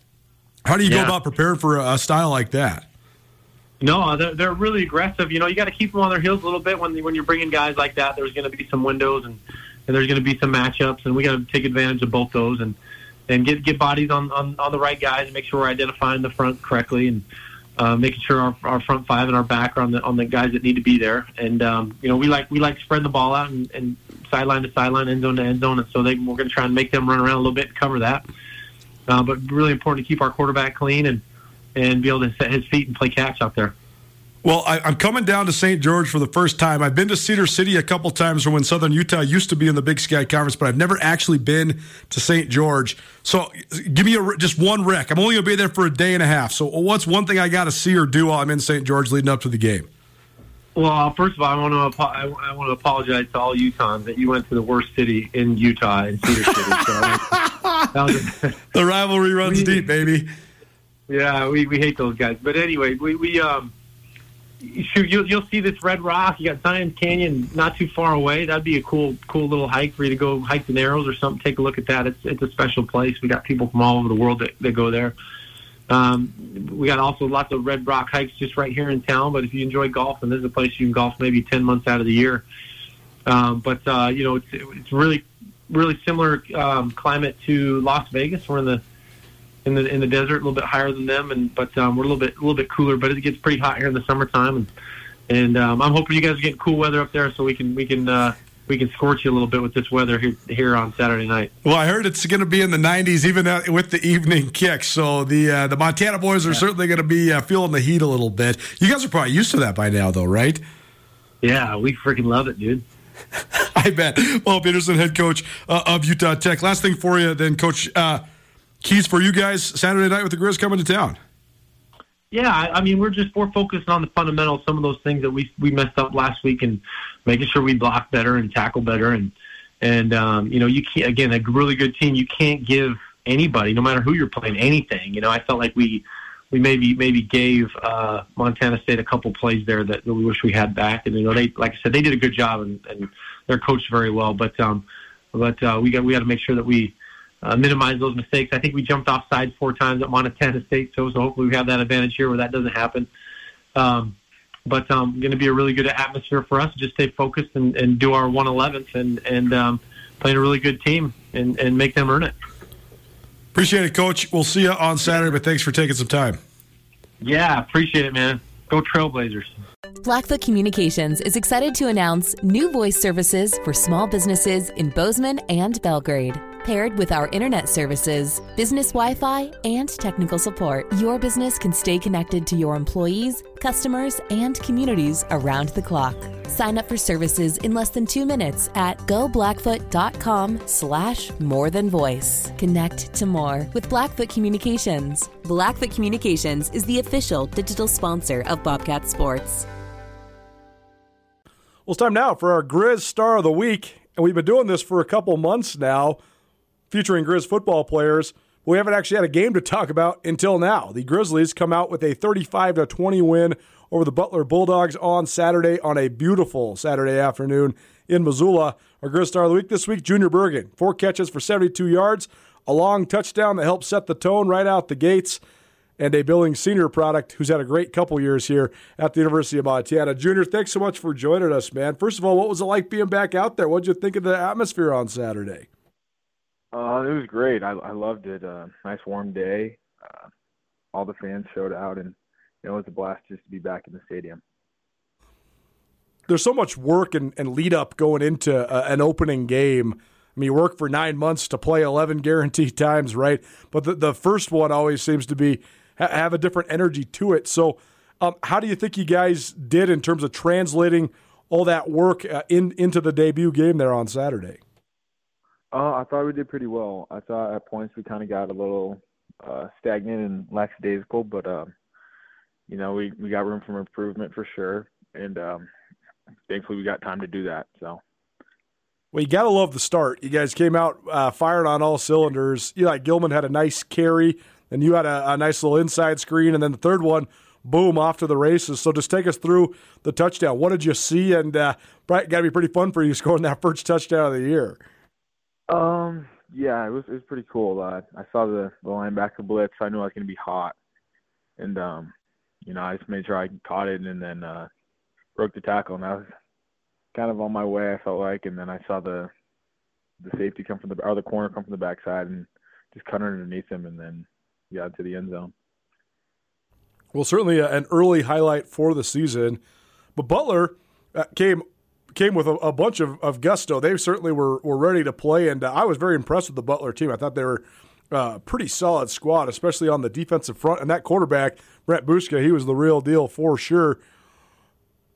How do you yeah. go about preparing for a, a style like that? No, they're, they're really aggressive. You know, you got to keep them on their heels a little bit when when you're bringing guys like that. There's going to be some windows and and there's going to be some matchups, and we got to take advantage of both those. And and get get bodies on, on, on the right guys and make sure we're identifying the front correctly and uh, making sure our, our front five and our back are on the on the guys that need to be there. And um, you know, we like we like spreading the ball out and, and sideline to sideline, end zone to end zone, and so they, we're going to try and make them run around a little bit and cover that. Uh, but really important to keep our quarterback clean and and be able to set his feet and play catch out there. Well, I, am coming down to St. George for the first time. I've been to Cedar City a couple times from when Southern Utah used to be in the Big Sky Conference, but I've never actually been to St. George. So give me a, just one rec. I'm only going to be there for a day and a half. So what's one thing I got to see or do while I'm in St. George leading up to the game? Well, first of all, I want to I want to apologize to all Utahns that you went to the worst city in Utah in Cedar City. So the rivalry runs we, deep, baby. Yeah, we, we hate those guys. But anyway, we we um shoot, you'll, you'll see this red rock. You got Zion Canyon not too far away. That'd be a cool, cool little hike for you to go hike the Narrows or something. Take a look at that. It's it's a special place. We got people from all over the world that, that go there. Um, we got also lots of red rock hikes just right here in town. But if you enjoy golf, and this is a place you can golf maybe ten months out of the year. Um, but uh, you know, it's it's really really similar um, climate to Las Vegas. We're in the in the in the desert, a little bit higher than them, and but um, we're a little bit a little bit cooler. But it gets pretty hot here in the summertime, and and um, I'm hoping you guys are getting cool weather up there, so we can we can uh, we can scorch you a little bit with this weather here here on Saturday night. Well, I heard it's going to be in the 90s, even with the evening kick. So the uh, the Montana boys are yeah. certainly going to be uh, feeling the heat a little bit. You guys are probably used to that by now, though, right? Yeah, we freaking love it, dude. I bet. Well, Peterson, head coach uh, of Utah Tech. Last thing for you, then, Coach. Uh, keys for you guys Saturday night with the Grizz coming to town? Yeah, I, I mean we're just we're focused on the fundamentals, some of those things that we we messed up last week, and making sure we block better and tackle better, and and um, you know you can't again a really good team. You can't give anybody, no matter who you're playing, anything. You know, I felt like we we maybe maybe gave uh, Montana State a couple plays there that, that we wish we had back, and you know they like I said they did a good job and, and they're coached very well, but um, but uh, we got we got to make sure that we uh, minimize those mistakes. I think we jumped off sides four times at Montana State, so, so hopefully we have that advantage here where that doesn't happen. Um, but um, going to be a really good atmosphere for us. Just stay focused and, and do our 111th and and um, playing a really good team and, and make them earn it. Appreciate it, Coach. We'll see you on Saturday, but thanks for taking some time. Yeah, appreciate it, man. Go Trailblazers. Blackfoot Communications is excited to announce new voice services for small businesses in Bozeman and Belgrade. Paired with our internet services, business Wi Fi, and technical support, your business can stay connected to your employees, customers, and communities around the clock. Sign up for services in less than two minutes at goblackfoot.com slash more than voice. Connect to more with Blackfoot Communications. Blackfoot Communications is the official digital sponsor of Bobcat Sports. Well, it's time now for our Grizz Star of the Week. And we've been doing this for a couple months now featuring Grizz football players. We haven't actually had a game to talk about until now. The Grizzlies come out with a 35 to 20 win over the Butler Bulldogs on Saturday on a beautiful Saturday afternoon in Missoula. Our Grizz Star of the Week this week, Junior Bergen. Four catches for 72 yards, a long touchdown that helped set the tone right out the gates, and a Billings senior product who's had a great couple years here at the University of Montana. Junior, thanks so much for joining us, man. First of all, what was it like being back out there? What did you think of the atmosphere on Saturday? Uh, it was great. I, I loved it. Uh, nice warm day. Uh, all the fans showed out, and you know, it was a blast just to be back in the stadium. There's so much work and, and lead up going into uh, an opening game. I mean, you work for nine months to play 11 guaranteed times, right? But the, the first one always seems to be ha- have a different energy to it. So, um, how do you think you guys did in terms of translating all that work uh, in into the debut game there on Saturday? Uh, I thought we did pretty well. I thought at points we kind of got a little uh, stagnant and lackadaisical, but um, you know we we got room for improvement for sure, and um, thankfully we got time to do that. So. Well, you got to love the start. You guys came out uh, firing on all cylinders. Eli Gillman had a nice carry, and you had a, a nice little inside screen, and then the third one, boom, off to the races. So just take us through the touchdown. What did you see? And uh, got to be pretty fun for you scoring that first touchdown of the year. Um, yeah, it was it was pretty cool. Uh, I saw the the linebacker blitz. I knew I was gonna be hot, and um, you know, I just made sure I caught it and then uh, broke the tackle. And I was kind of on my way. I felt like, and then I saw the the safety come from the or the corner come from the backside, and just cut underneath him and then got to the end zone. Well, certainly an early highlight for the season, but Butler uh, came came with a, a bunch of, of, gusto. They certainly were were ready to play, and uh, I was very impressed with the Butler team. I thought they were uh, pretty solid squad, especially on the defensive front. And that quarterback, Bret Bushka, he was the real deal for sure.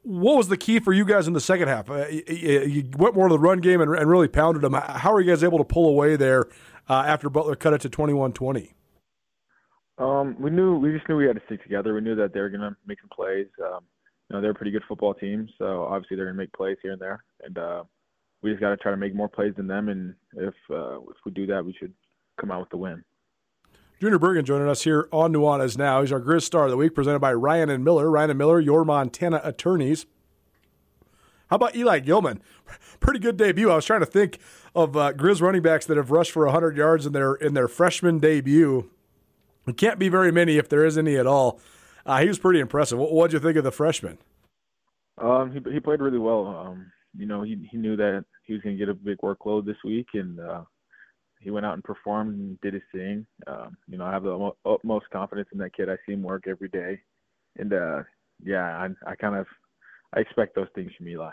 What was the key for you guys in the second half? Uh, you, went more to the run game and, and, really pounded them. How are you guys able to pull away there uh, after Butler cut it to 21 20? Um, we knew we just knew we had to stick together. We knew that they were going to make some plays. Um, know, they're a pretty good football team, so obviously they're going to make plays here and there, and uh, we just got to try to make more plays than them. And if uh, if we do that, we should come out with the win. Junior Bergen joining us here on Nuanez Now. He's our Grizz Star of the Week, presented by Ryan and Miller. Ryan and Miller, your Montana attorneys. How about Eli Gillman? Pretty good debut. I was trying to think of uh, Grizz running backs that have rushed for 100 yards in their in their freshman debut. It can't be very many if there is any at all. Uh, he was pretty impressive. What did you think of the freshman? Um, he he played really well. Um, you know, he he knew that he was going to get a big workload this week, and uh, he went out and performed and did his thing. Um, you know, I have the utmost confidence in that kid. I see him work every day, and uh, yeah, I, I kind of I expect those things from Eli.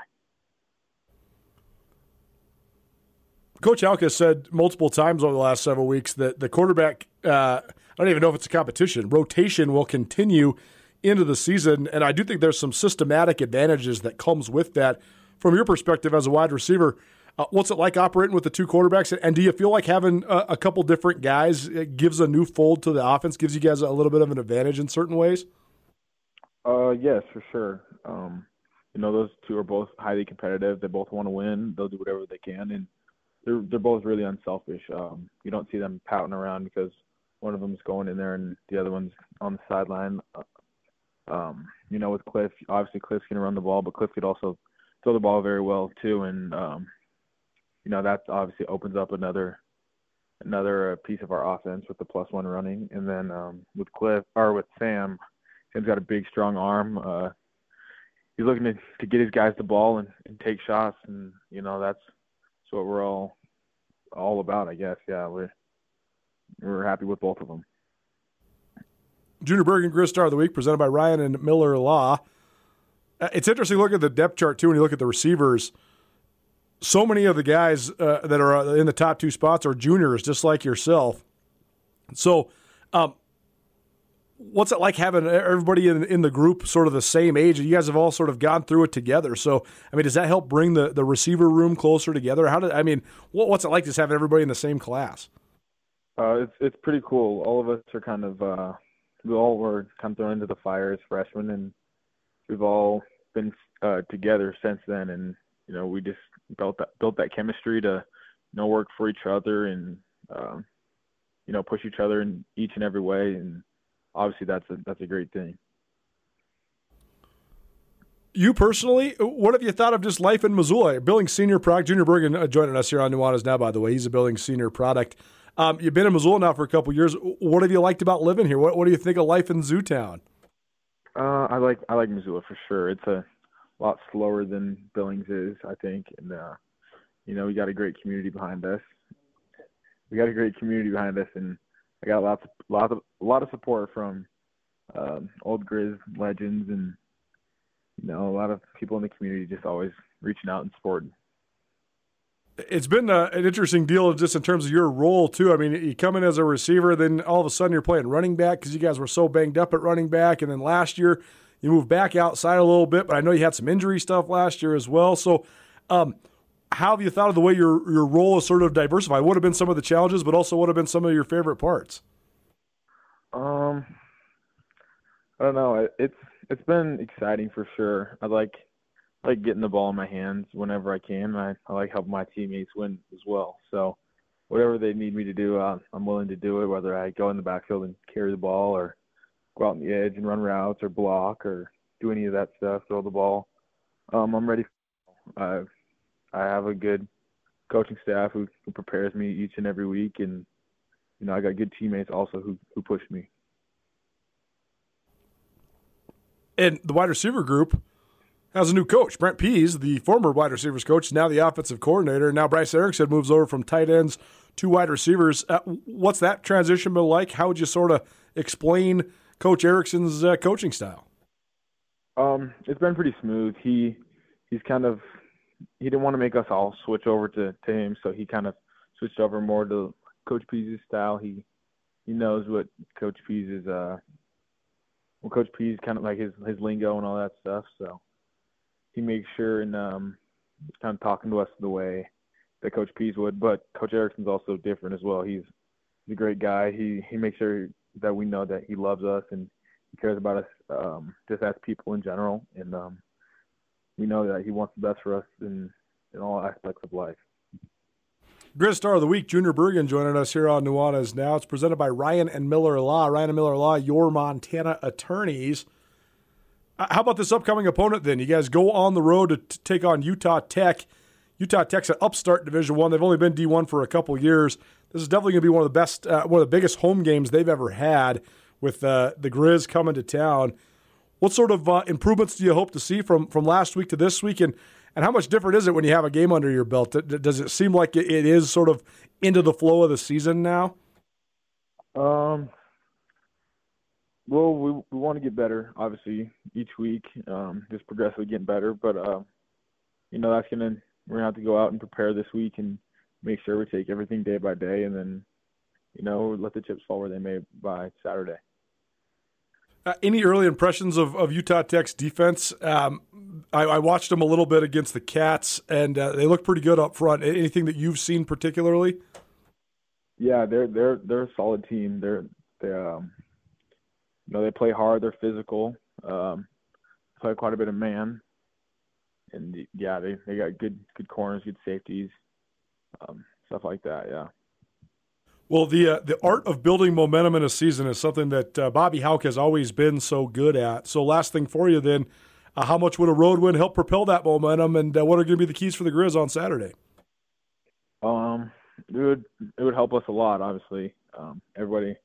Coach Hauck said multiple times over the last several weeks that the quarterback, uh, I don't even know if it's a competition, rotation will continue into the season. And I do think there's some systematic advantages that comes with that. From your perspective as a wide receiver, uh, what's it like operating with the two quarterbacks? And do you feel like having a, a couple different guys gives a new fold to the offense, gives you guys a little bit of an advantage in certain ways? Uh, yes, for sure. Um, you know, those two are both highly competitive. They both want to win. They'll do whatever they can, and they're they're both really unselfish. Um, you don't see them pouting around because one of them's going in there and the other one's on the sideline. Uh, um, you know, with Cliff, obviously Cliff's gonna run the ball, but Cliff could also throw the ball very well too, and um, you know that obviously opens up another another uh, piece of our offense with the plus one running, and then um, with Cliff or with Sam, Sam's got a big strong arm. Uh, he's looking to, to get his guys the ball and, and take shots, and you know that's that's what we're all all about, I guess. Yeah, we're we're happy with both of them. Junior Bergen Grizz Star of the Week, presented by Ryan and Miller Law. Uh, it's interesting look at the depth chart too when you look at the receivers. So many of the guys uh, that are uh, in the top two spots are juniors, just like yourself. So, um, what's it like having everybody in, in the group sort of the same age? You guys have all sort of gone through it together. So, I mean, does that help bring the, the receiver room closer together? How did I mean, what, what's it like just having everybody in the same class? Uh, it's it's pretty cool. All of us are kind of uh, we all were kind of thrown into the fire as freshmen, and we've all been uh, together since then. And you know, we just built that built that chemistry to you know work for each other and um, you know push each other in each and every way and obviously that's a that's a great thing. You personally, what have you thought of just life in Missoula? Billings senior product, Junior Bergen joining us here on Nuanez now. By the way, he's a Billings senior product. Um, you've been in Missoula now for a couple years. What have you liked about living here? What What do you think of life in Zootown? Uh, I like I like Missoula for sure. It's a lot slower than Billings is, I think, and uh, you know we got a great community behind us. We got a great community behind us, and I got lots of lots of a lot of support from um, old Grizz legends and you know a lot of people in the community just always reaching out and supporting. It's been a, uh, an interesting deal just in terms of your role too. I mean, you come in as a receiver, then all of a sudden you're playing running back because you guys were so banged up at running back, and then last year you moved back outside a little bit. But I know you had some injury stuff last year as well. So, um, how have you thought of the way your your role is sort of diversified? What have been some of the challenges, but also what have been some of your favorite parts? Um, I don't know. It's it's been exciting for sure. I like like getting the ball in my hands whenever I can. I, I like helping my teammates win as well. So whatever they need me to do, uh, I'm willing to do it. Whether I go in the backfield and carry the ball, or go out on the edge and run routes, or block, or do any of that stuff, throw the ball. Um, I'm ready. Uh, I have a good coaching staff who, who prepares me each and every week, and you know I got good teammates also who who push me. And the wide receiver group, has a new coach. Brent Pease, the former wide receivers coach, now the offensive coordinator. And now Bryce Erickson moves over from tight ends to wide receivers. Uh, what's that transition been like? How would you sort of explain Coach Erickson's uh, coaching style? Um, it's been pretty smooth. He he's kind of he didn't want to make us all switch over to, to him, so he kind of switched over more to Coach Pease's style. He he knows what Coach Pease is uh well Coach Pease kind of like his his lingo and all that stuff, so he makes sure and um kind of talking to us the way that Coach Pease would. But Coach Erickson's also different as well. He's, he's a great guy. He he makes sure that we know that he loves us and he cares about us um, just as people in general. And um, we know that he wants the best for us in in all aspects of life. Grizz Star of the Week, Junior Bergen joining us here on Nuanez Now. It's presented by Ryan and Miller Law. Ryan and Miller Law, your Montana attorneys. Uh, how about this upcoming opponent then? You guys go on the road to t- take on Utah Tech. Utah Tech's an upstart Division One. They've only been D1 for a couple years. This is definitely going to be one of the best, uh, one of the biggest home games they've ever had with uh, the Grizz coming to town. What sort of uh, improvements do you hope to see from from last week to this week, and and how much different is it when you have a game under your belt? Does it seem like it is sort of into the flow of the season now? Um. Well, we we want to get better, obviously, each week, um, just progressively getting better. But uh, you know, that's gonna we're gonna have to go out and prepare this week and make sure we take everything day by day, and then you know let the chips fall where they may by Saturday. Uh, any early impressions of, of Utah Tech's defense? Um, I, I, watched them a little bit against the Cats, and uh, they look pretty good up front. Anything that you've seen particularly? Yeah, they're they're they're a solid team. They're they um, you know they play hard. They're physical. Um, play quite a bit of man, and yeah, they they got good good corners, good safeties, um, stuff like that. Yeah. Well, the uh, the art of building momentum in a season is something that uh, Bobby Hauck has always been so good at. So, last thing for you then, uh, how much would a road win help propel that momentum, and uh, what are going to be the keys for the Grizz on Saturday? Um, it would it would help us a lot. Obviously, um, everybody.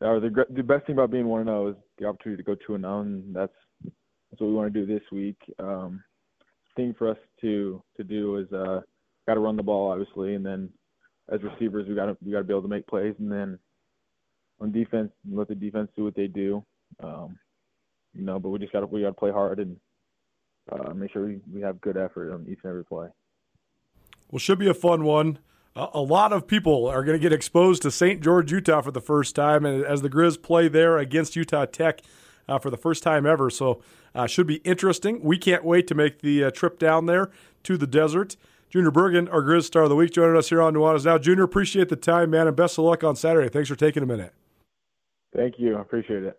Or the the best thing about being one and zero oh is the opportunity to go two and zero, oh, and that's that's what we want to do this week. Um, thing for us to to do is uh, got to run the ball, obviously, and then as receivers, we got to we got to be able to make plays, and then on defense, let the defense do what they do. Um, you know, but we just got to we got to play hard and uh, make sure we, we have good effort on each and every play. Well, should be a fun one. a lot of people are going to get exposed to St. George, Utah for the first time, and as the Grizz play there against Utah Tech uh, for the first time ever. So, uh, should be interesting. We can't wait to make the uh, trip down there to the desert. Junior Bergen, our Grizz Star of the Week, joining us here on Nuanez Now. Junior, appreciate the time, man, and best of luck on Saturday. Thanks for taking a minute. Thank you. I appreciate it.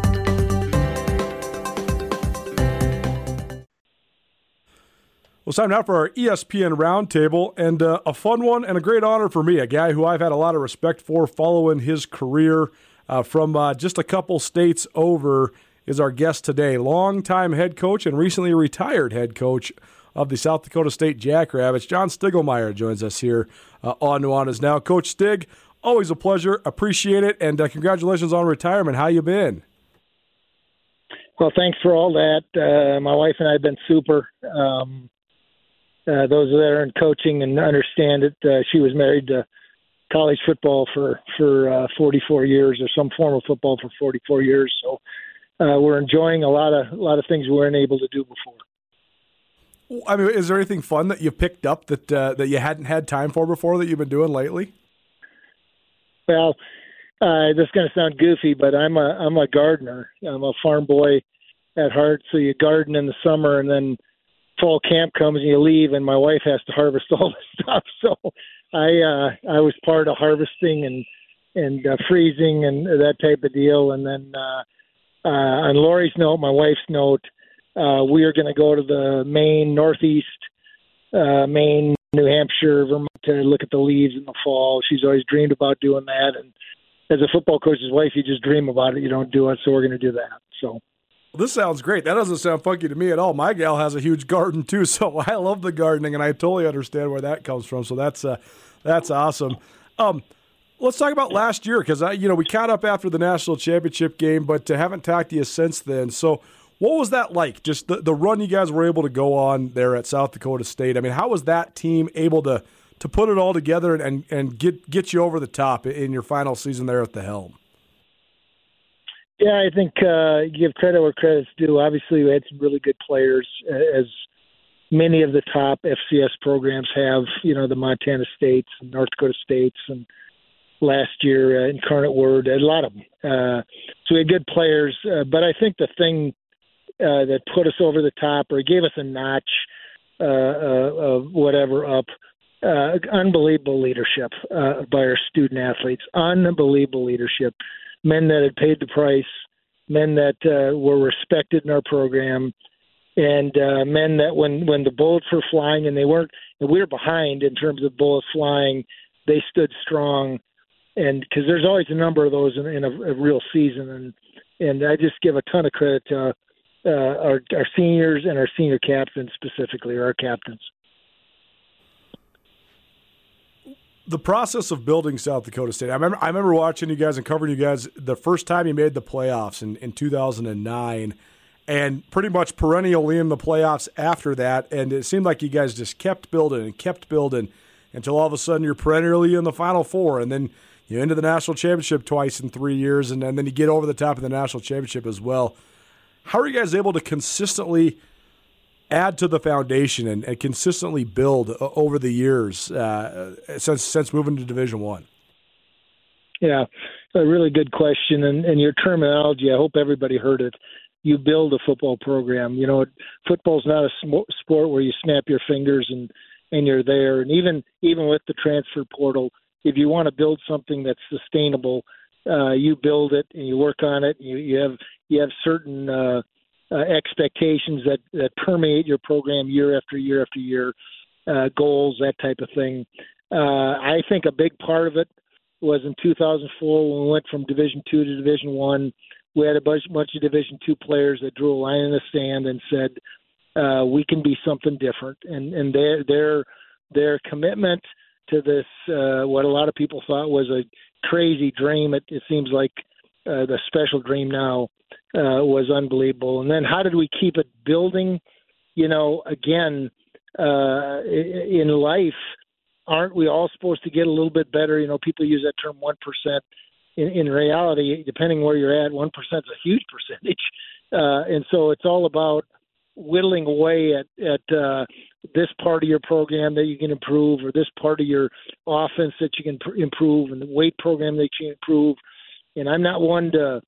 Well, it's time now for our ESPN Roundtable, and uh, a fun one and a great honor for me, a guy who I've had a lot of respect for following his career uh, from uh, just a couple states over, is our guest today. Longtime head coach and recently retired head coach of the South Dakota State Jackrabbits. John Stiegelmeier joins us here uh, on Nuanez Now. Coach Stig, always a pleasure. Appreciate it, and uh, congratulations on retirement. How you been? Well, thanks for all that. Uh, my wife and I have been super. Um, uh, those that are in coaching and understand it. Uh, she was married to college football for for uh, 44 years, or some form of football for 44 years. So uh, we're enjoying a lot of a lot of things we weren't able to do before. I mean, is there anything fun that you picked up that uh, that you hadn't had time for before that you've been doing lately? Well, uh, this is going to sound goofy, but I'm a I'm a gardener. I'm a farm boy at heart. So you garden in the summer, and then fall camp comes and you leave, and my wife has to harvest all the stuff. So I uh, I was part of harvesting and and uh, freezing and that type of deal. And then uh, uh, on Lori's note, my wife's note, uh, we are going to go to the Maine Northeast uh, Maine, New Hampshire, Vermont to look at the leaves in the fall. She's always dreamed about doing that, and as a football coach's wife, you just dream about it. You don't do it, so we're going to do that. So. This sounds great. That doesn't sound funky to me at all. My gal has a huge garden too, so I love the gardening, and I totally understand where that comes from. So that's uh, that's awesome. Um, let's talk about last year because I, you know, we caught up after the national championship game, but uh, haven't talked to you since then. So, what was that like? Just the the run you guys were able to go on there at South Dakota State. I mean, how was that team able to to put it all together and and get get you over the top in your final season there at the helm? Yeah, I think uh, give credit where credit's due. Obviously, we had some really good players, as many of the top FCS programs have. You know, the Montana States and North Dakota States, and last year uh, Incarnate Word, a lot of them. Uh, so we had good players, uh, but I think the thing uh, that put us over the top or gave us a notch uh, uh, of whatever up. Uh, unbelievable leadership uh, by our student athletes. Unbelievable leadership men that had paid the price, men that uh, were respected in our program, and uh, men that when when the bullets were flying and they weren't, and we were behind in terms of bullets flying, they stood strong. And because there's always a number of those in, in a, a real season, and and I just give a ton of credit to uh, uh, our our seniors and our senior captains specifically, or our captains. The process of building South Dakota State. I remember I remember watching you guys and covering you guys the first time you made the playoffs in, in 2009 and pretty much perennially in the playoffs after that and it seemed like you guys just kept building and kept building until all of a sudden you're perennially in the final four and then you into the national championship twice in 3 years and, and then you get over the top of the national championship as well. How are you guys able to consistently add to the foundation and, and consistently build uh, over the years uh, since since moving to Division One? Yeah, a really good question, and, and your terminology. I hope everybody heard it. You build a football program. You know, football's not a sport where you snap your fingers and and you're there. And even even with the transfer portal, if you want to build something that's sustainable, uh, you build it and you work on it. You you have you have certain uh, uh, expectations that, that permeate your program year after year after year, uh, goals, that type of thing. Uh, I think a big part of it was in 2004 when we went from Division Two to Division One. We had a bunch, bunch of Division Two players that drew a line in the sand and said, uh, "We can be something different." And and their their their commitment to this, uh, what a lot of people thought was a crazy dream, it, it seems like uh, the special dream now uh, was unbelievable. And then how did we keep it building? You know, again, uh, in life, aren't we all supposed to get a little bit better? You know, people use that term one percent. In, in reality, depending where you're at, one percent is a huge percentage, uh, and so it's all about whittling away at at uh, this part of your program that you can improve, or this part of your offense that you can pr- improve, and the weight program that you can improve. And I'm not one to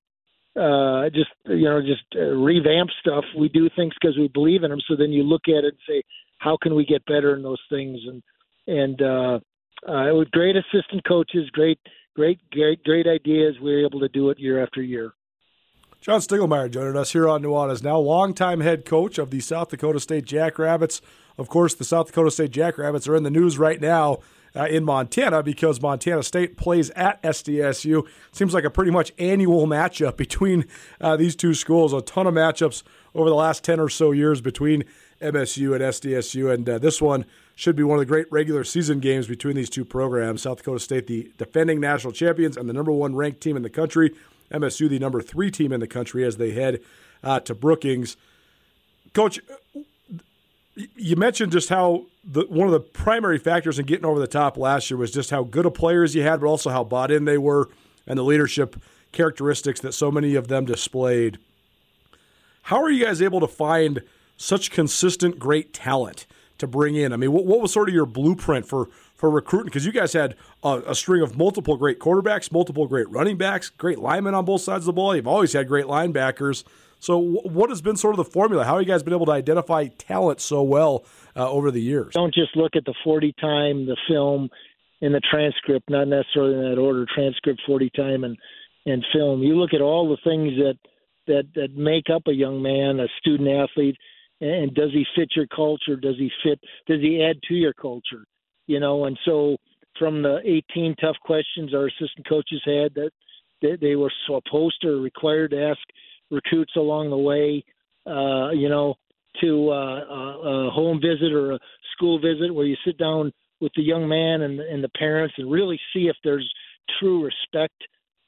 uh, just you know just uh, revamp stuff. We do things because we believe in them. So then you look at it and say, how can we get better in those things? And and uh, uh, with great assistant coaches, great great great great ideas, we were able to do it year after year. John Stiegelmeier joining us here on Nuanez Now, longtime head coach of the South Dakota State Jackrabbits. Of course, the South Dakota State Jackrabbits are in the news right now uh, in Montana because Montana State plays at SDSU. Seems like a pretty much annual matchup between uh, these two schools. A ton of matchups over the last 10 or so years between MSU and SDSU. And uh, this one should be one of the great regular season games between these two programs. South Dakota State, the defending national champions and the number one ranked team in the country. MSU, the number three team in the country, as they head uh, to Brookings. Coach, you mentioned just how the, one of the primary factors in getting over the top last year was just how good of players you had, but also how bought in they were and the leadership characteristics that so many of them displayed. How are you guys able to find such consistent, great talent to bring in? I mean, what, what was sort of your blueprint for for recruiting? Because you guys had a, a, string of multiple great quarterbacks, multiple great running backs, great linemen on both sides of the ball. You've always had great linebackers. So, what has been sort of the formula? How have you guys been able to identify talent so well uh, over the years? Don't just look at the 40 time, the film, and the transcript, not necessarily in that order transcript, 40 time, and, and film. You look at all the things that, that, that make up a young man, a student athlete, and does he fit your culture? Does he fit? Does he add to your culture? You know, and so from the 18 tough questions our assistant coaches had that they, were supposed or required to ask recruits along the way, uh, you know, to uh, a, a home visit or a school visit where you sit down with the young man and, and the parents and really see if there's true respect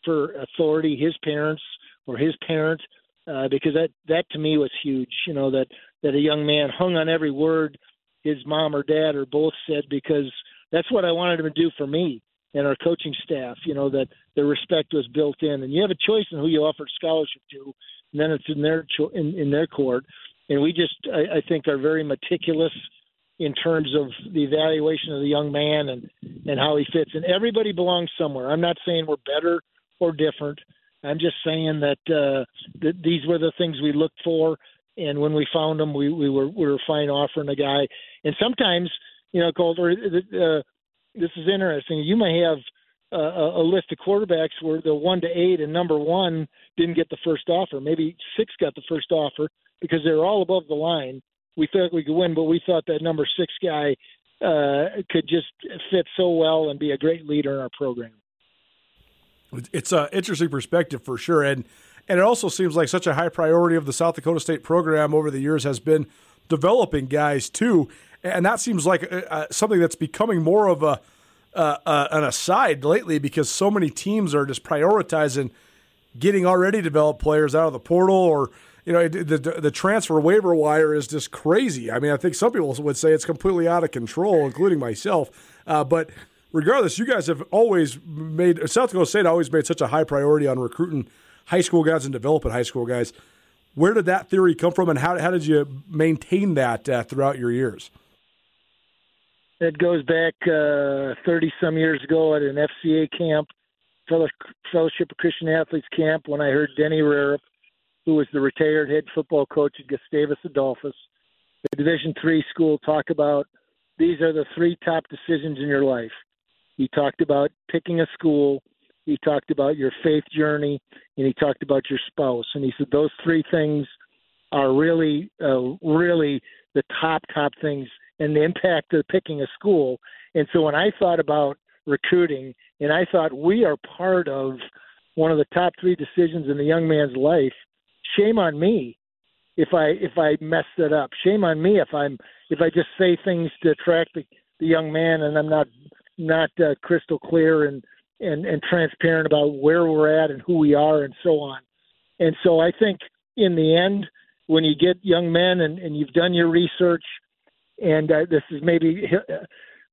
for authority, his parents or his parent, uh, because that that to me was huge. You know that that a young man hung on every word his mom or dad or both said because that's what I wanted him to do for me and our coaching staff. You know that the respect was built in, and you have a choice in who you offer scholarship to, and then it's in their cho- in, in their court. And we just I, I think are very meticulous in terms of the evaluation of the young man and and how he fits. And everybody belongs somewhere. I'm not saying we're better or different. I'm just saying that uh, that these were the things we looked for, and when we found them, we we were we were fine offering a guy. And sometimes, you know, Colter, uh, this is interesting. You may have a, a list of quarterbacks where the one to eight and number one didn't get the first offer. Maybe six got the first offer because they were all above the line we thought we could win, but we thought that number six guy uh, could just fit so well and be a great leader in our program. It's an interesting perspective for sure, and and it also seems like such a high priority of the South Dakota State program over the years has been developing guys too, and that seems like uh, uh something that's becoming more of a uh, uh, an aside lately because so many teams are just prioritizing getting already developed players out of the portal or you know, the, the transfer waiver wire is just crazy. I mean, I think some people would say it's completely out of control, including myself. Uh, but regardless, you guys have always made South Dakota State always made such a high priority on recruiting high school guys and developing high school guys. Where did that theory come from, and how how did you maintain that uh, throughout your years? It goes back thirty uh, some years ago at an FCA camp, Fellowship of Christian Athletes camp, when I heard Denny Rarup who was the retired head football coach at Gustavus Adolphus, the Division three school, talk about these are the three top decisions in your life. He talked about picking a school, he talked about your faith journey, and he talked about your spouse. And he said those three things are really, uh, really the top, top things and the impact of picking a school. And so when I thought about recruiting, and I thought we are part of one of the top three decisions in the young man's life, shame on me if I if I mess it up. Shame on me if I'm if I just say things to attract the, the young man and I'm not not uh, crystal clear and, and and transparent about where we're at and who we are and so on. And so I think in the end, when you get young men and, and you've done your research, and uh, this is maybe uh,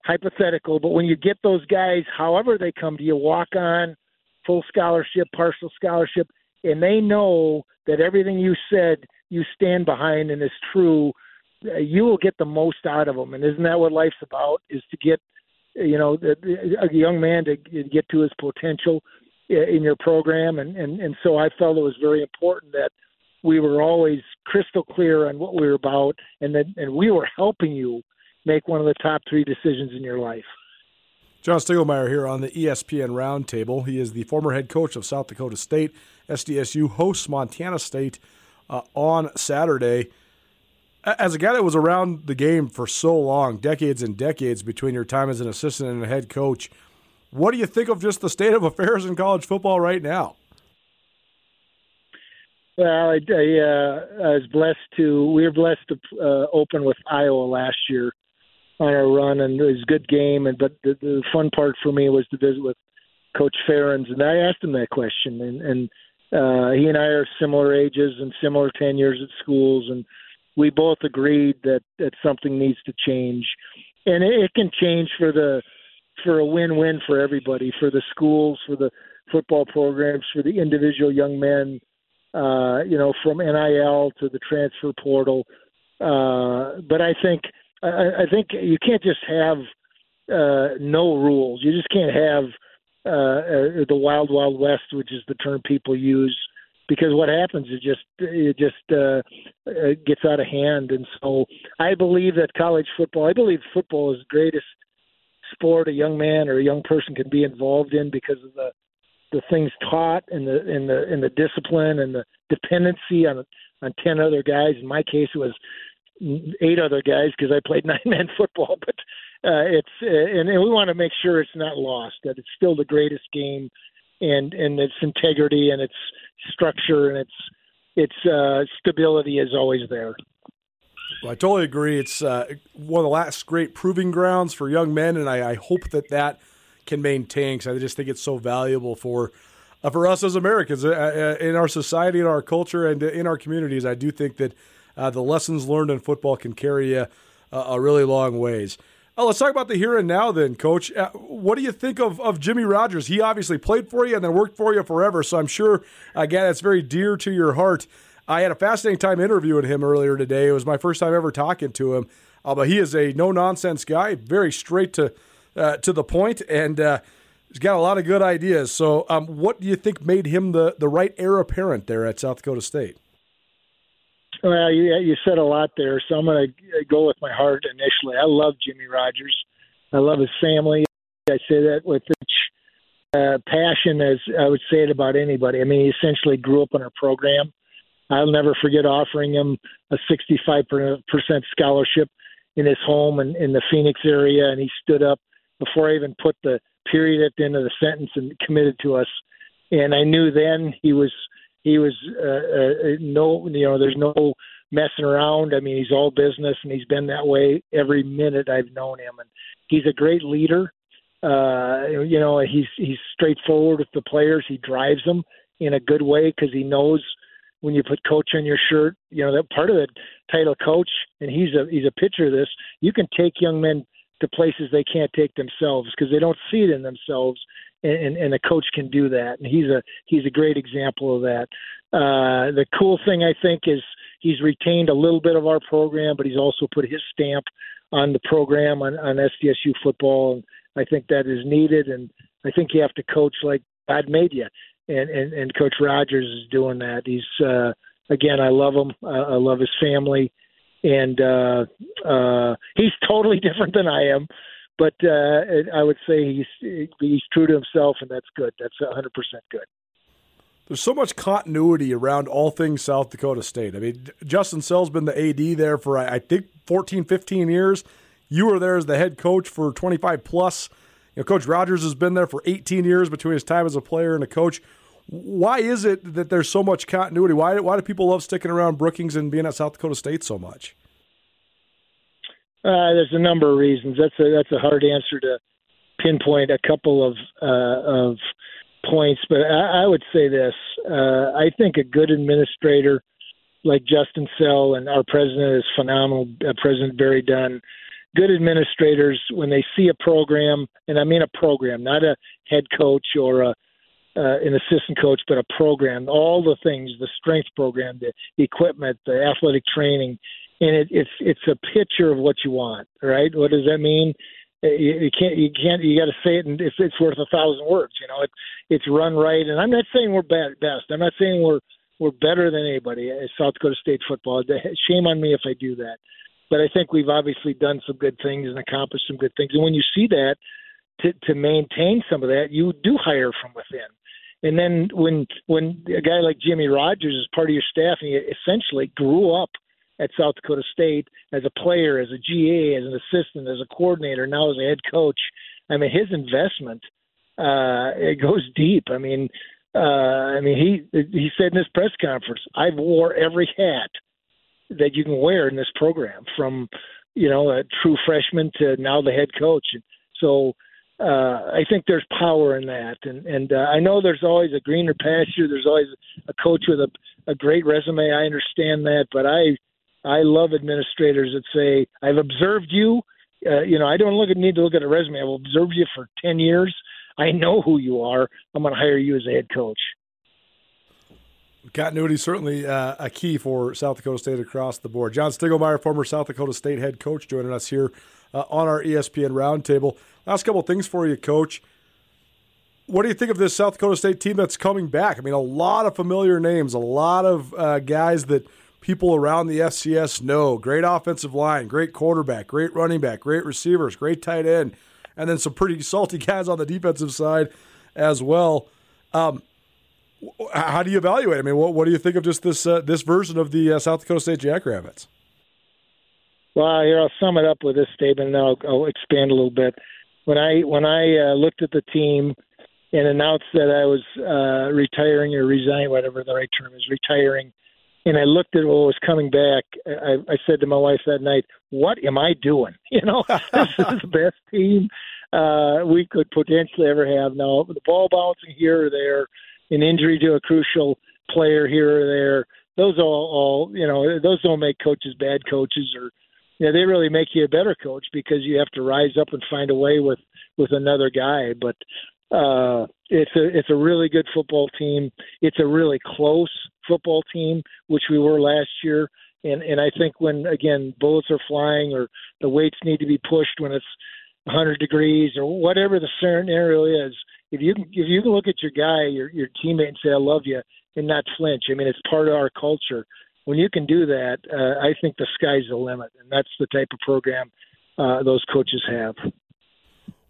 hypothetical, but when you get those guys, however they come to you, walk on, full scholarship, partial scholarship, and they know that everything you said you stand behind and is true, uh, you will get the most out of them. And isn't that what life's about? Is to get, you know, a young man to get to his potential uh, in your program. And and and so I felt it was very important that we were always crystal clear on what we were about, and that and we were helping you make one of the top three decisions in your life. John Stiegelmeier here on the ESPN Roundtable. He is the former head coach of South Dakota State. SDSU hosts Montana State uh, on Saturday. As a guy that was around the game for so long, decades and decades between your time as an assistant and a head coach, what do you think of just the state of affairs in college football right now? Well, I, I, uh, I was blessed to. We were blessed to uh, open with Iowa last year on our run, and it was a good game. And but the, the fun part for me was to visit with Coach Ferentz, and I asked him that question, and, and uh, he and I are similar ages and similar tenures at schools, and we both agreed that that something needs to change, and it, it can change for the for a win-win for everybody, for the schools, for the football programs, for the individual young men, uh, you know, from NIL to the transfer portal. Uh, but I think I, I think you can't just have uh, no rules. You just can't have uh, uh, the wild wild west, which is the term people use, because what happens is just it just uh, uh, gets out of hand. And so I believe that college football, I believe football is the greatest sport a young man or a young person can be involved in because of the the things taught and the and the and the discipline and the dependency on on ten other guys. In my case, it was eight other guys because I played nine man football. But uh, it's uh, and, and we want to make sure it's not lost. That it's still the greatest game, and and its integrity and its structure and its its uh, stability is always there. Well, I totally agree. It's uh, one of the last great proving grounds for young men, and I, I hope that that can maintain because I just think it's so valuable for uh, for us as Americans uh, uh, in our society, in our culture, and in our communities. I do think that uh, the lessons learned in football can carry you a really long ways. Let's talk about the here and now, then, Coach. Uh, what do you think of, of Jimmy Rogers? He obviously played for you and then worked for you forever, so I'm sure, again, it's very dear to your heart. I had a fascinating time interviewing him earlier today. It was my first time ever talking to him, uh, but he is a no nonsense guy, very straight to uh, to the point, and uh, he's got a lot of good ideas. So, um, what do you think made him the the right heir apparent there at South Dakota State? Well, you, you said a lot there, so I'm going to go with my heart initially. I love Jimmy Rogers. I love his family. I say that with such uh, passion as I would say it about anybody. I mean, he essentially grew up in our program. I'll never forget offering him a 65% scholarship in his home in, in the Phoenix area, and he stood up before I even put the period at the end of the sentence and committed to us. And I knew then he was – he was uh, uh, no, you know, there's no messing around. I mean, he's all business, and he's been that way every minute I've known him. And he's a great leader. Uh, you know, he's he's straightforward with the players. He drives them in a good way because he knows when you put coach on your shirt. You know that part of the title coach, and he's a he's a picture of this. You can take young men to places they can't take themselves because they don't see it in themselves and, and a coach can do that. And he's a he's a great example of that. Uh, the cool thing I think is he's retained a little bit of our program, but he's also put his stamp on the program on, on SDSU football. And I think that is needed. And I think you have to coach like made you. And and, and Coach Rogers is doing that. He's uh, again, I love him. Uh, I love his family. And uh, uh, he's totally different than I am but uh, I would say he's he's true to himself, and that's good. That's 100 percent good. There's so much continuity around all things South Dakota State. I mean, Justin Sell's been the AD there for I think 14, 15 years. You were there as the head coach for 25 plus. You know, coach Rogers has been there for 18 years between his time as a player and a coach. Why is it that there's so much continuity? Why why do people love sticking around Brookings and being at South Dakota State so much? Uh, there's a number of reasons. That's a that's a hard answer to pinpoint a couple of uh, of points, but I, I would say this: uh, I think a good administrator like Justin Sell and our president is phenomenal. Uh, president Barry Dunn. Good administrators, when they see a program, and I mean a program, not a head coach or a uh, an assistant coach, but a program, all the things, the strength program, the equipment, the athletic training, and it, it's it's a picture of what you want, right? What does that mean? You, you can't you can't you got to say it, and it's it's worth a thousand words. You know, it, it's run right, and I'm not saying we're bad, best. I'm not saying we're we're better than anybody at South Dakota State football. Shame on me if I do that, but I think we've obviously done some good things and accomplished some good things. And when you see that, to to maintain some of that, you do hire from within. And then when when a guy like Jimmy Rogers is part of your staff, and he essentially grew up at South Dakota State as a player, as a GA, as an assistant, as a coordinator, now as a head coach. I mean, his investment uh, it goes deep. I mean, uh, I mean, he he said in his press conference, "I've wore every hat that you can wear in this program, from you know a true freshman to now the head coach." So. Uh, I think there's power in that, and and uh, I know there's always a greener pasture. There's always a coach with a, a great resume. I understand that, but I I love administrators that say, "I've observed you. Uh, you know, I don't look at need to look at a resume. I've observed you for ten years. I know who you are. I'm going to hire you as a head coach." Continuity certainly uh, a key for South Dakota State across the board. John Stiegelmeier, former South Dakota State head coach, joining us here uh, on our ESPN Roundtable. Last couple things for you, Coach. What do you think of this South Dakota State team that's coming back? I mean, a lot of familiar names, a lot of uh, guys that – people around the FCS know. Great offensive line, great quarterback, great running back, great receivers, great tight end, and then some pretty salty guys on the defensive side as well. Um, how do you evaluate? I mean, what, what do you think of just this uh, this version of the uh, South Dakota State Jackrabbits? Well, here I'll sum it up with this statement, and then I'll, I'll expand a little bit. When I when I uh, looked at the team and announced that I was uh, retiring or resigning, whatever the right term is, retiring, and I looked at what was coming back, I, I said to my wife that night, "What am I doing? You know, this is the best team uh, we could potentially ever have. Now, the ball bouncing here or there, an injury to a crucial player here or there, those all, all you know, those don't make coaches bad coaches or." You know, they really make you a better coach because you have to rise up and find a way with with another guy. But uh, it's a it's a really good football team. It's a really close football team, which we were last year. And and I think when again bullets are flying or the weights need to be pushed when it's 100 degrees or whatever the scenario is, if you can if you can look at your guy, your your teammate, and say I love you and not flinch. I mean, it's part of our culture. When you can do that, uh, I think the sky's the limit, and that's the type of program uh, those coaches have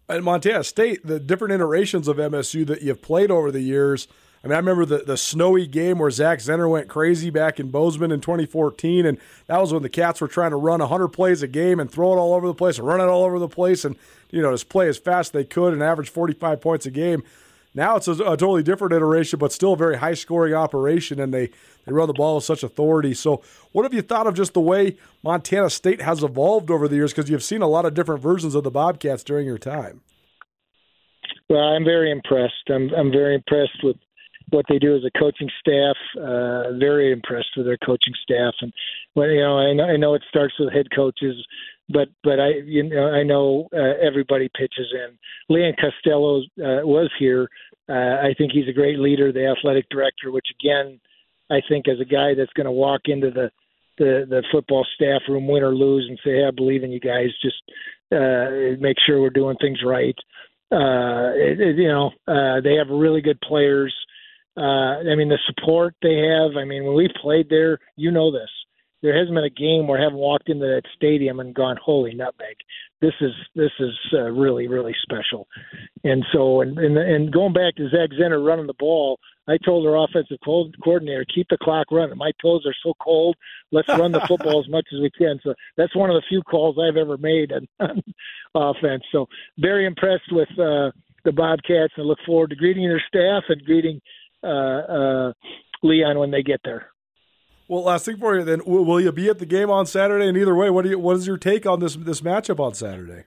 at Montana State, the different iterations of MSU that you've played over the years. I mean, I remember the, the snowy game where Zach Zenner went crazy back in Bozeman in 2014, and that was when the Cats were trying to run 100 plays a game and throw it all over the place and run it all over the place and, you know, just play as fast as they could and average 45 points a game. Now it's a, a totally different iteration, but still a very high scoring operation, and they, they run the ball with such authority. So, what have you thought of just the way Montana State has evolved over the years? Because you've seen a lot of different versions of the Bobcats during your time. Well, I'm very impressed. I'm I'm very impressed with what they do as a coaching staff. Uh, very impressed with their coaching staff, and well, you know, I know, I know it starts with head coaches, but but I you know I know uh, everybody pitches in. Leon Costello uh, was here. Uh, I think he's a great leader, the athletic director, which again, I think as a guy that's going to walk into the the the football staff room, win or lose, and say, hey, "I believe in you guys." Just uh, make sure we're doing things right. Uh, it, it, you know, uh, they have really good players. Uh, I mean, the support they have. I mean, when we played there, you know this. There hasn't been a game where I haven't walked into that stadium and gone, "Holy nutmeg!" This is this is uh, really really special. And so, and, and and going back to Zach Zenner running the ball, I told our offensive coordinator, keep the clock running. My toes are so cold. Let's run the football as much as we can. So that's one of the few calls I've ever made on, on offense. So very impressed with uh, the Bobcats and look forward to greeting their staff and greeting uh, uh, Leon when they get there. Well, last thing for you then, will you be at the game on Saturday? And either way, what do you, what is your take on this this matchup on Saturday?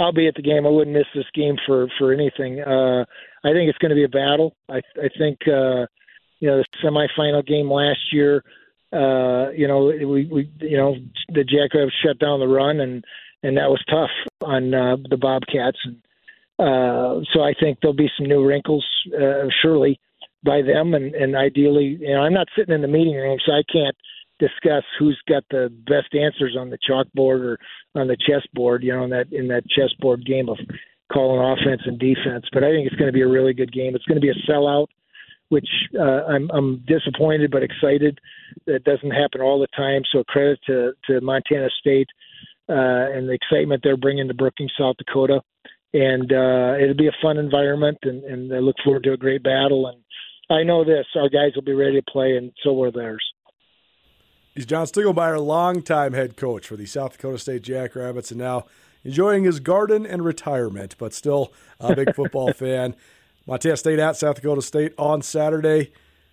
I'll be at the game. I wouldn't miss this game for for anything. Uh, I think it's going to be a battle. I I think uh, you know the semifinal game last year. Uh, you know we we you know the Jackrabbits shut down the run and and that was tough on uh, the Bobcats. And uh, so I think there'll be some new wrinkles uh, surely by them and and ideally you know I'm not sitting in the meeting room so I can't discuss who's got the best answers on the chalkboard or on the chessboard, you know, in that in that chessboard game of calling offense and defense. But I think it's going to be a really good game. It's going to be a sellout, which uh, I'm I'm disappointed but excited. That doesn't happen all the time. So credit to to Montana State uh, and the excitement they're bringing to Brookings, South Dakota. And uh, it'll be a fun environment, and, and I look forward to a great battle. And I know this: our guys will be ready to play, and so will theirs. He's John Stiegelmeier, longtime head coach for the South Dakota State Jackrabbits, and now enjoying his garden and retirement, but still a big football fan. Montana State at South Dakota State on Saturday.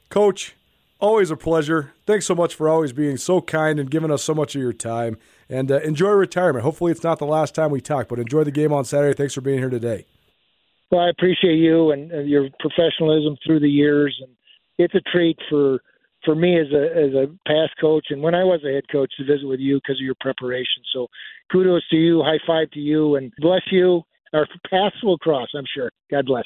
Coach, always a pleasure. Thanks so much for always being so kind and giving us so much of your time. And uh, enjoy retirement. Hopefully, it's not the last time we talk, but enjoy the game on Saturday. Thanks for being here today. Well, I appreciate you and, and your professionalism through the years, and it's a treat for for me as a as a past coach and when I was a head coach to visit with you because of your preparation. So kudos to you, high five to you, and bless you. Our paths will cross, I'm sure. God bless.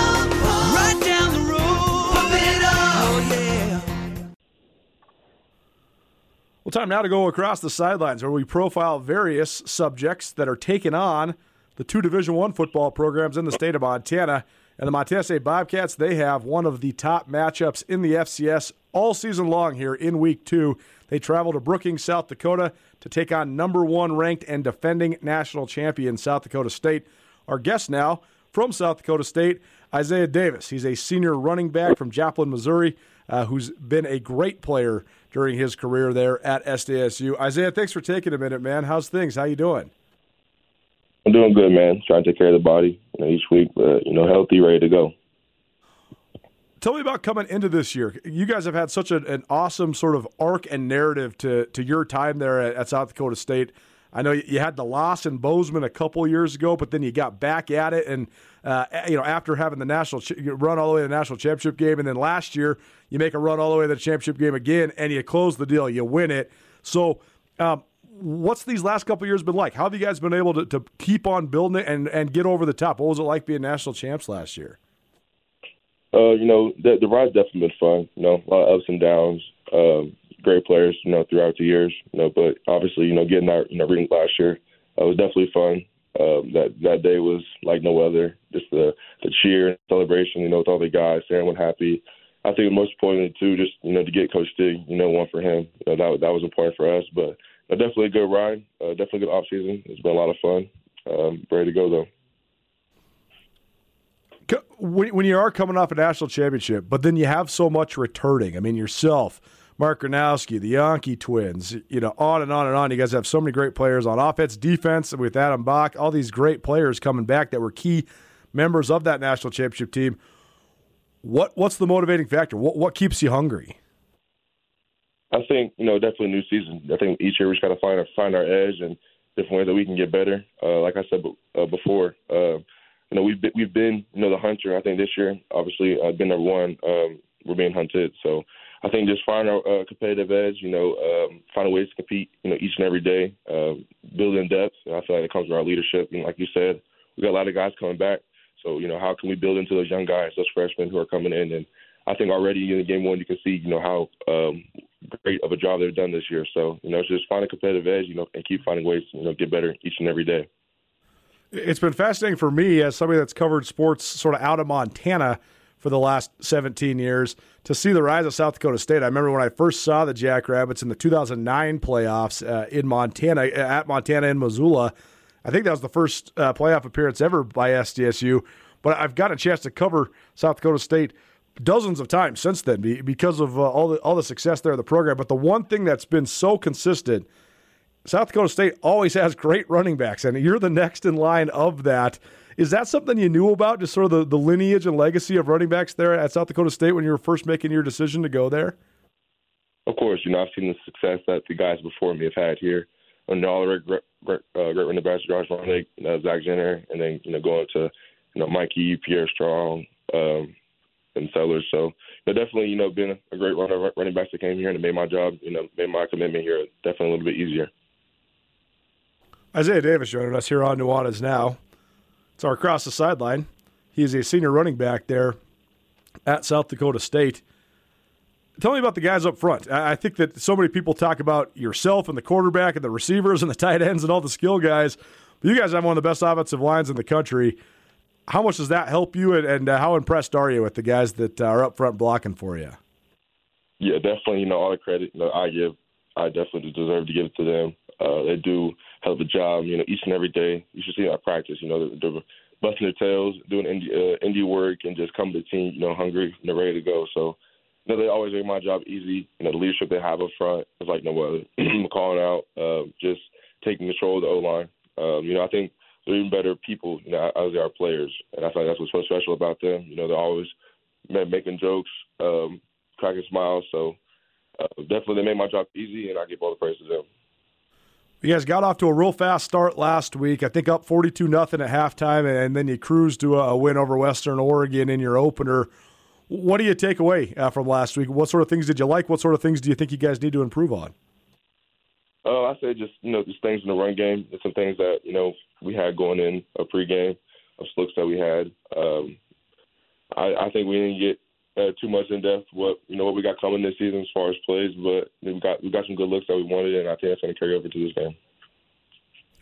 Well, time now to go across the sidelines where we profile various subjects that are taken on the two Division One football programs in the state of Montana. And the Montana State Bobcats, they have one of the top matchups in the FCS all season long here in week two. They travel to Brookings, South Dakota to take on number one ranked and defending national champion South Dakota State. Our guest now from South Dakota State, Isaiah Davis. He's a senior running back from Joplin, Missouri, uh, who's been a great player during his career there at SDSU. Isaiah, thanks for taking a minute, man. How's things? How you doing? I'm doing good, man. Trying to take care of the body you know, each week, but you know, healthy, ready to go. Tell me about coming into this year. You guys have had such a, an awesome sort of arc and narrative to to your time there at, at South Dakota State. I know you had the loss in Bozeman a couple years ago, but then you got back at it, and uh, you know after having the national ch- run all the way to the national championship game, and then last year you make a run all the way to the championship game again, and you close the deal, you win it. So, um, what's these last couple years been like? How have you guys been able to, to keep on building it and, and get over the top? What was it like being national champs last year? Uh, you know, the, the ride's definitely been fun. You know, a lot of ups and downs. Um, great players, you know, throughout the years. You know, but obviously, you know, getting that you know ring last year uh, was definitely fun. Um, that that day was like no other. Just the the cheer and celebration, you know, with all the guys, everyone happy. I think the most importantly too, just you know, to get Coach Stig, you know, one for him. You know, that that was important for us. But uh, definitely a good ride. Uh, definitely a good off season. It's been a lot of fun. Um, ready to go though when you are coming off a national championship, but then you have so much returning. I mean, yourself, Mark Gronowski, the Janke twins, you know, on and on and on. You guys have so many great players on offense, defense, with Adam Bock, all these great players coming back that were key members of that national championship team. What what's the motivating factor? What what keeps you hungry? I think you know definitely new season. I think each year we just got to find our find our edge and different ways that we can get better. Uh, like I said uh, before, uh, you know, we've been, we've been, you know, the hunter. I think this year, obviously, uh, been number one. Um, we're being hunted. So I think just find our uh, competitive edge. You know, um, finding ways to compete. You know, each and every day, um, building depth. And I feel like it comes with our leadership. And like you said, we got a lot of guys coming back. So you know, how can we build into those young guys, those freshmen who are coming in? And I think already in game one, you can see, you know, how um, great of a job they've done this year. So you know, it's just find a competitive edge. You know, and keep finding ways, to, you know, get better each and every day. It's been fascinating for me as somebody that's covered sports sort of out of Montana for the last 17 years to see the rise of South Dakota State. I remember when I first saw the Jackrabbits in the 2009 playoffs uh, in Montana, at Montana in Missoula. I think that was the first uh, playoff appearance ever by SDSU. But I've got a chance to cover South Dakota State dozens of times since then because of uh, all the all the success there in the program. But the one thing that's been so consistent – South Dakota State always has great running backs, and you're the next in line of that. Is that something you knew about, just sort of the, the lineage and legacy of running backs there at South Dakota State when you were first making your decision to go there? Of course, you know I've seen the success that the guys before me have had here. And all the great, uh, great running backs, Josh Ranek, uh, Zach Zenner, and then you know going to you know Mikey, Pierre Strong, um, and Sellers. So you know, definitely you know being a great runner, running back that came here and it made my job, you know, made my commitment here definitely a little bit easier. Isaiah Davis joining us here on Nuanez Now. It's our across the sideline. He's a senior running back there at South Dakota State. Tell me about the guys up front. I think that so many people talk about yourself and the quarterback and the receivers and the tight ends and all the skill guys. But you guys have one of the best offensive lines in the country. How much does that help you, and, uh, how impressed are you with the guys that are up front blocking for you? Yeah, definitely. You know, all the credit know, I give, I definitely deserve to give it to them. Uh, they do hell of a job, you know, each and every day. You should see our practice, you know, they're, busting their tails, doing indie, uh, indie work, and just come to the team, you know, hungry and ready to go. So, you know, they always make my job easy. You know, the leadership they have up front is like no other. Calling out, uh, just taking control of the O line. Um, you know, I think they're even better people, you know, as they are players, and I think that's what's so special about them. You know, they're always making jokes, um, cracking smiles. So, uh, definitely, they made my job easy, and I give all the praise to them. You guys got off to a real fast start last week. I think up 42 nothing at halftime, and then you cruised to a win over Western Oregon in your opener. What do you take away uh, from last week? What sort of things did you like? What sort of things do you think you guys need to improve on? Uh, I say just you know just things in the run game. There's some things that you know we had going in a pregame, of looks that we had. Um, I, I think we didn't get uh, too much in depth what you know what we got coming this season as far as plays, but we got we got some good looks that we wanted, and I think that's going to carry over to this game.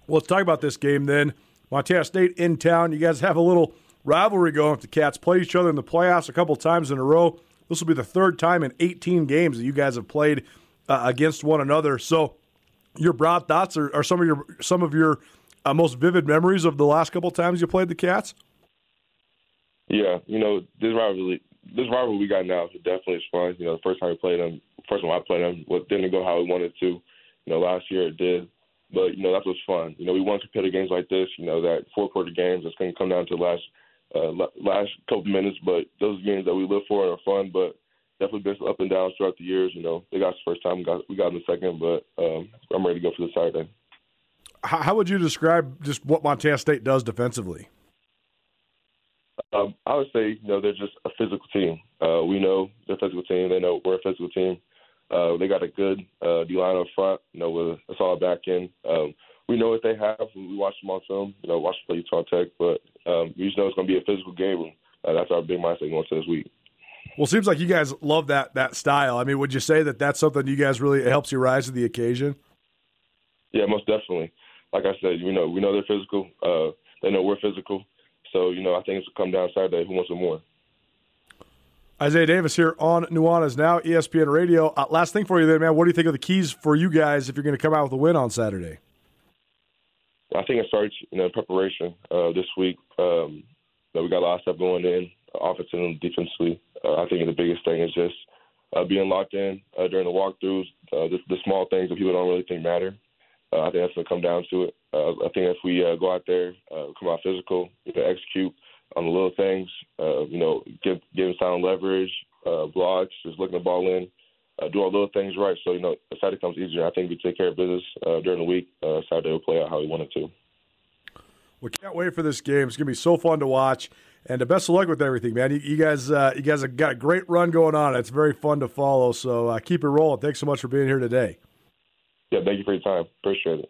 Well, let's talk about this game then. Montana State in town. You guys have a little rivalry going with the Cats. play each other in the playoffs a couple times in a row. This will be the third time in 18 games that you guys have played uh, against one another. So, your broad thoughts are, are some of your some of your uh, most vivid memories of the last couple times you played the Cats. Yeah, you know this rivalry, this rivalry we got now is definitely fun. You know, the first time we played them, first time I played them, well, didn't go how we wanted to. You know, last year it did, but you know that's what's fun. You know, we want to competitive games like this. You know, that four quarter games that's going to come down to the last uh, last couple minutes, but those games that we live for are fun. But definitely been some up and downs throughout the years. You know, they got the first time, we got we got them the second, but um, I'm ready to go for the Saturday. How would you describe just what Montana State does defensively? Um, I would say, you know, they're just a physical team. Uh, we know they're a physical team. They know we're a physical team. Uh, they got a good uh, D line up front. You know, with a solid back end. Um, we know what they have. We watch them on film. You know, watch them play Utah Tech, but um, we just know it's going to be a physical game. Uh, that's our big mindset going to this week. Well, it seems like you guys love that that style. I mean, would you say that that's something you guys really helps you rise to the occasion? Yeah, most definitely. Like I said, you know, we know they're physical. Uh, they know we're physical. So, you know, I think it's come down Saturday. Who wants some more? Isaiah Davis here on Nuanez Now, ESPN Radio. Uh, last thing for you there, man. What do you think of the keys for you guys if you're going to come out with a win on Saturday? I think it starts, you know, preparation uh, this week. Um, know, we got a lot of stuff going in, offensively and defensively. Uh, I think the biggest thing is just uh, being locked in uh, during the walkthroughs, uh, the, the small things that people don't really think matter. Uh, I think that's going to come down to it. Uh, I think if we uh, go out there, uh, come out physical, you know, execute on the little things, uh, you know, give give sound leverage, uh, blocks, just looking the ball in, uh, do all little things right. So you know, Saturday comes easier. I think we take care of business uh, during the week. Uh, Saturday will play out how we want it to. We can't wait for this game. It's going to be so fun to watch. And the best of luck with everything, man. You, you guys, uh, you guys have got a great run going on. It's very fun to follow. So uh, keep it rolling. Thanks so much for being here today. Yeah, thank you for your time. Appreciate it.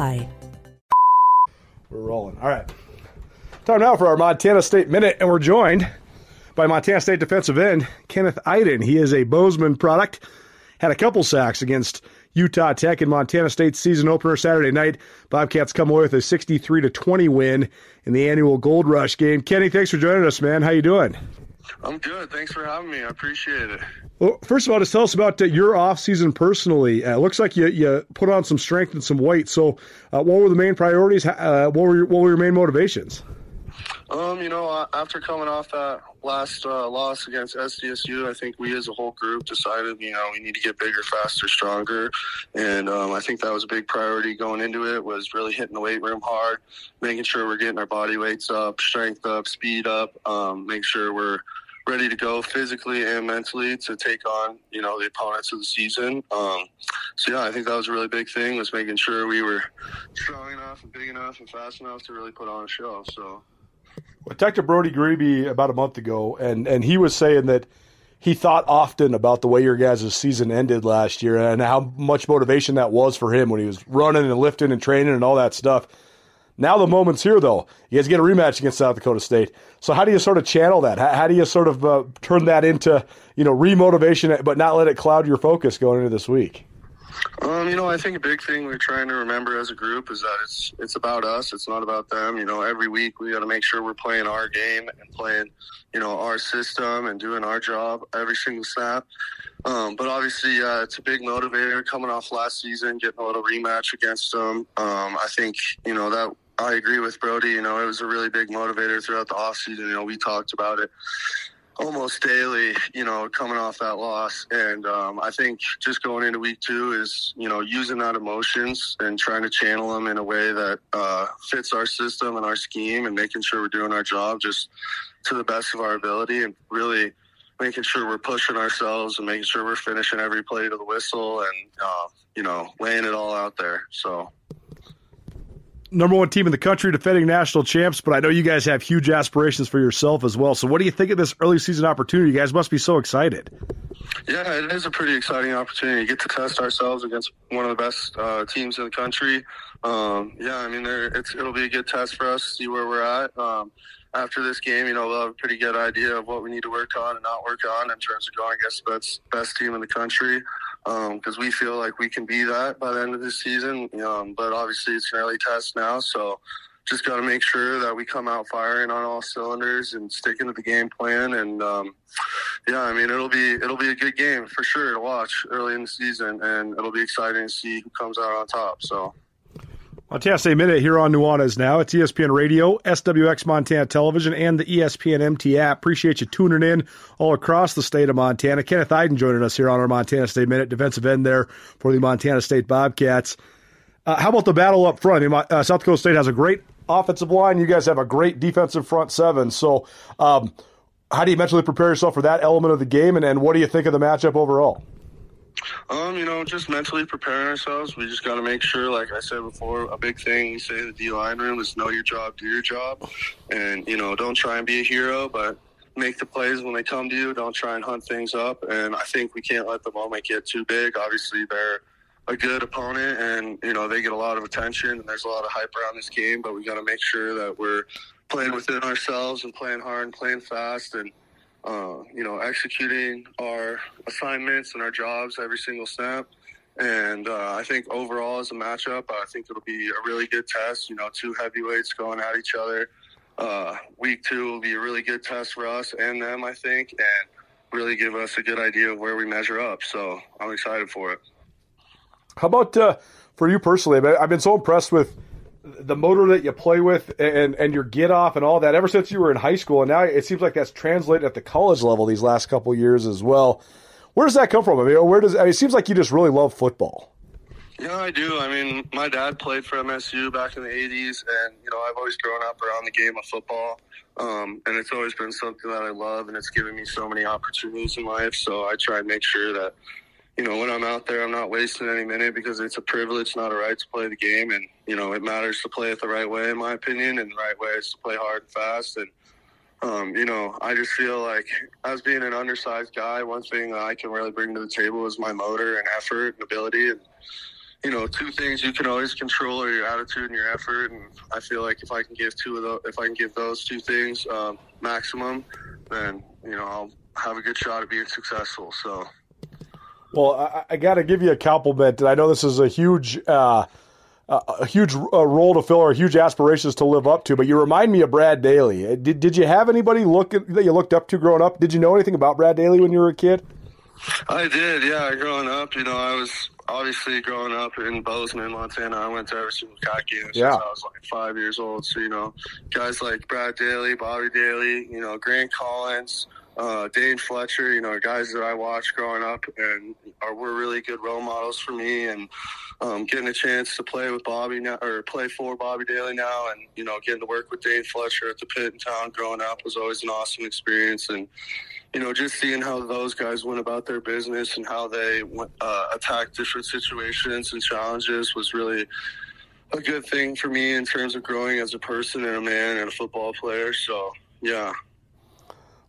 apply. We're rolling. All right. Time now for our Montana State Minute, and we're joined by Montana State defensive end Kenneth Eiden. He is a Bozeman product. Had a couple sacks against Utah Tech in Montana State's season opener Saturday night. Bobcats come away with a 63 to 20 win in the annual Gold Rush game. Kenny, thanks for joining us, man. How you doing? I'm good. Thanks for having me. I appreciate it. Well, first of all, just tell us about uh, your off season personally. Uh, looks like you you put on some strength and some weight. So, uh, what were the main priorities? Uh, what were your, what were your main motivations? Um, you know, after coming off that last uh, loss against SDSU, I think we as a whole group decided, you know, we need to get bigger, faster, stronger, and um, I think that was a big priority going into it. Was really hitting the weight room hard, making sure we're getting our body weights up, strength up, speed up, um, make sure we're ready to go physically and mentally to take on you know the opponents of the season. Um, so yeah, I think that was a really big thing was making sure we were strong enough and big enough and fast enough to really put on a show. So. I talked to Brody Grebe about a month ago, and, and he was saying that he thought often about the way your guys' season ended last year and how much motivation that was for him when he was running and lifting and training and all that stuff. Now the moment's here, though. You guys get a rematch against South Dakota State. So how do you sort of channel that? How, how do you sort of uh, turn that into you know remotivation, but not let it cloud your focus going into this week? Um, you know, I think a big thing we're trying to remember as a group is that it's it's about us. It's not about them. You know, every week we got to make sure we're playing our game and playing, you know, our system and doing our job every single snap. Um, but obviously, uh, it's a big motivator coming off last season, getting a little rematch against them. Um, I think you know that I agree with Brody. You know, it was a really big motivator throughout the offseason. You know, we talked about it almost daily, you know, coming off that loss. And um, I think just going into week two is, you know, using that emotions and trying to channel them in a way that uh, fits our system and our scheme and making sure we're doing our job just to the best of our ability and really making sure we're pushing ourselves and making sure we're finishing every play to the whistle and, uh, you know, laying it all out there. So. Number one team in the country, defending national champs, but I know you guys have huge aspirations for yourself as well. So, what do you think of this early season opportunity? You guys must be so excited. Yeah, it is a pretty exciting opportunity to get to test ourselves against one of the best uh, teams in the country. Um, yeah, I mean, it'll be a good test for us to see where we're at. Um, after this game, you know, we'll have a pretty good idea of what we need to work on and not work on in terms of going against the best, best team in the country. Because um, we feel like we can be that by the end of this season. Um, but obviously, it's an early test now, so just got to make sure that we come out firing on all cylinders and sticking to the game plan. And um, yeah, I mean, it'll be it'll be a good game for sure to watch early in the season, and it'll be exciting to see who comes out on top. So. Montana State Minute here on Nuanez now. It's ESPN Radio, SWX Montana Television, and the ESPN MT app. Appreciate you tuning in all across the state of Montana. Kenneth Eiden joining us here on our Montana State Minute, defensive end there for the Montana State Bobcats. Uh, how about the battle up front? i Uh, South Dakota State has a great offensive line. You guys have a great defensive front seven. So, um, how do you mentally prepare yourself for that element of the game, and, and what do you think of the matchup overall? Um, you know, just mentally preparing ourselves. We just got to make sure, like I said before, a big thing we say in the D line room is know your job, do your job, and you know, don't try and be a hero, but make the plays when they come to you. Don't try and hunt things up. And I think we can't let the moment get too big. Obviously, they're a good opponent, and you know they get a lot of attention, and there's a lot of hype around this game. But we got to make sure that we're playing within ourselves and playing hard and playing fast and uh, you know, executing our assignments and our jobs every single snap. And uh, I think overall, as a matchup, I think it'll be a really good test. You know, two heavyweights going at each other. Uh, week two will be a really good test for us and them, I think, and really give us a good idea of where we measure up. So I'm excited for it. How about uh, for you personally? I've been so impressed with the motor that you play with and and your get off and all that ever since you were in high school and now it seems like that's translated at the college level these last couple years as well. Where does that come from? I mean where does I mean, it seems like you just really love football. Yeah i do. I mean my dad played for msu back in the 80s and you know i've always grown up around the game of football. Um, and it's always been something that i love and it's given me so many opportunities in life so i try and make sure that you know, when I'm out there, I'm not wasting any minute because it's a privilege, not a right to play the game. And, you know, it matters to play it the right way, in my opinion. And the right way is to play hard and fast. And, um, you know, I just feel like as being an undersized guy, one thing I can really bring to the table is my motor and effort and ability. And, you know, two things you can always control are your attitude and your effort. And I feel like if I can give two of those, if I can give those two things um, maximum, then, you know, I'll have a good shot at being successful. So, well, I, I got to give you a compliment, and I know this is a huge, uh, a huge uh, role to fill or a huge aspirations to live up to. But you remind me of Brad Daly. Uh, did Did you have anybody look at, that you looked up to growing up? Did you know anything about Brad Daly when you were a kid? I did, yeah. Growing up, you know, I was obviously growing up in Bozeman, Montana. I went to every single cat game since yeah. I was like five years old. So you know, guys like Brad Daly, Bobby Daly, you know, Grant Collins uh, Dane Fletcher, you know, guys that I watched growing up and are were really good role models for me. And um, getting a chance to play with Bobby now, or play for Bobby Daly now, and you know, getting to work with Dane Fletcher at the pit in town growing up was always an awesome experience. And you know, just seeing how those guys went about their business and how they uh, attack different situations and challenges was really a good thing for me in terms of growing as a person and a man and a football player. So, yeah,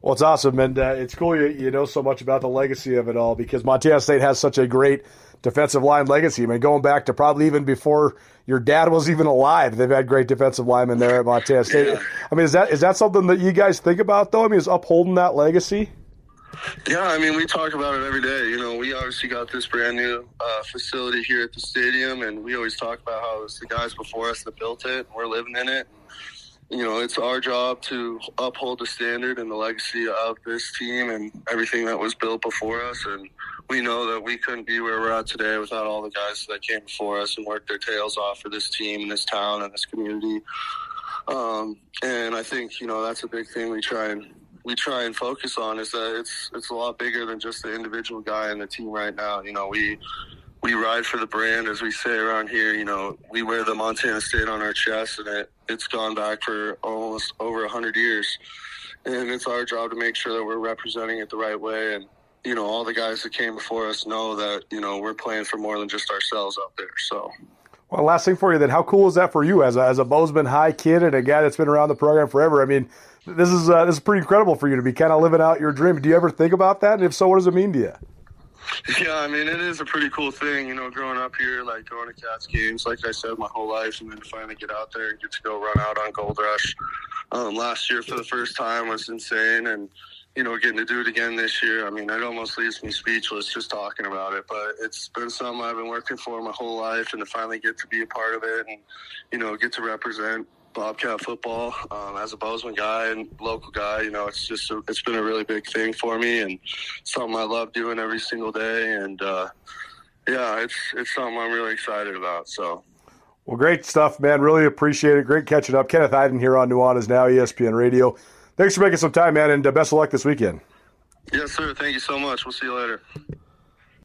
well, it's awesome, and uh, it's cool you, you know so much about the legacy of it all because Montana State has such a great defensive line legacy. I mean, going back to probably even before your dad was even alive, they've had great defensive linemen there at Montana State. Yeah. I mean, is that is that something that you guys think about though? I mean, is upholding that legacy? Yeah, I mean, we talk about it every day. You know, we obviously got this brand new uh, facility here at the stadium, and we always talk about how it's the guys before us that built it, and we're living in it. And, you know, it's our job to uphold the standard and the legacy of this team and everything that was built before us. And we know that we couldn't be where we're at today without all the guys that came before us and worked their tails off for this team and this town and this community. Um, and I think you know that's a big thing we try and we try and focus on is that it's it's a lot bigger than just the individual guy in the team right now. You know, we we ride for the brand, as we say around here. You know, we wear the Montana State on our chest, and it it's gone back for almost over a hundred years. And it's our job to make sure that we're representing it the right way. And you know, all the guys that came before us know that you know we're playing for more than just ourselves out there. So. Well, last thing for you then, how cool is that for you as a, as a Bozeman High kid and a guy that's been around the program forever? I mean, this is uh, this is pretty incredible for you to be kind of living out your dream. Do you ever think about that? And if so, what does it mean to you? Yeah, I mean, it is a pretty cool thing, you know, growing up here, like going to Cats games, like I said, my whole life, and then finally get out there and get to go run out on Gold Rush um, last year for the first time was insane. And, you know, getting to do it again this year, I mean, it almost leaves me speechless just talking about it. But it's been something I've been working for my whole life, and to finally get to be a part of it and, you know, get to represent Bobcat football um, as a Bozeman guy and local guy. You know, it's just a, it's been a really big thing for me and something I love doing every single day. And uh, yeah, it's it's something I'm really excited about. So. Well, great stuff, man. Really appreciate it. Great catching up. Kenneth Eiden here on Nuanez Now, ESPN Radio. Thanks for making some time, man, and uh, best of luck this weekend. Yes, sir. Thank you so much. We'll see you later.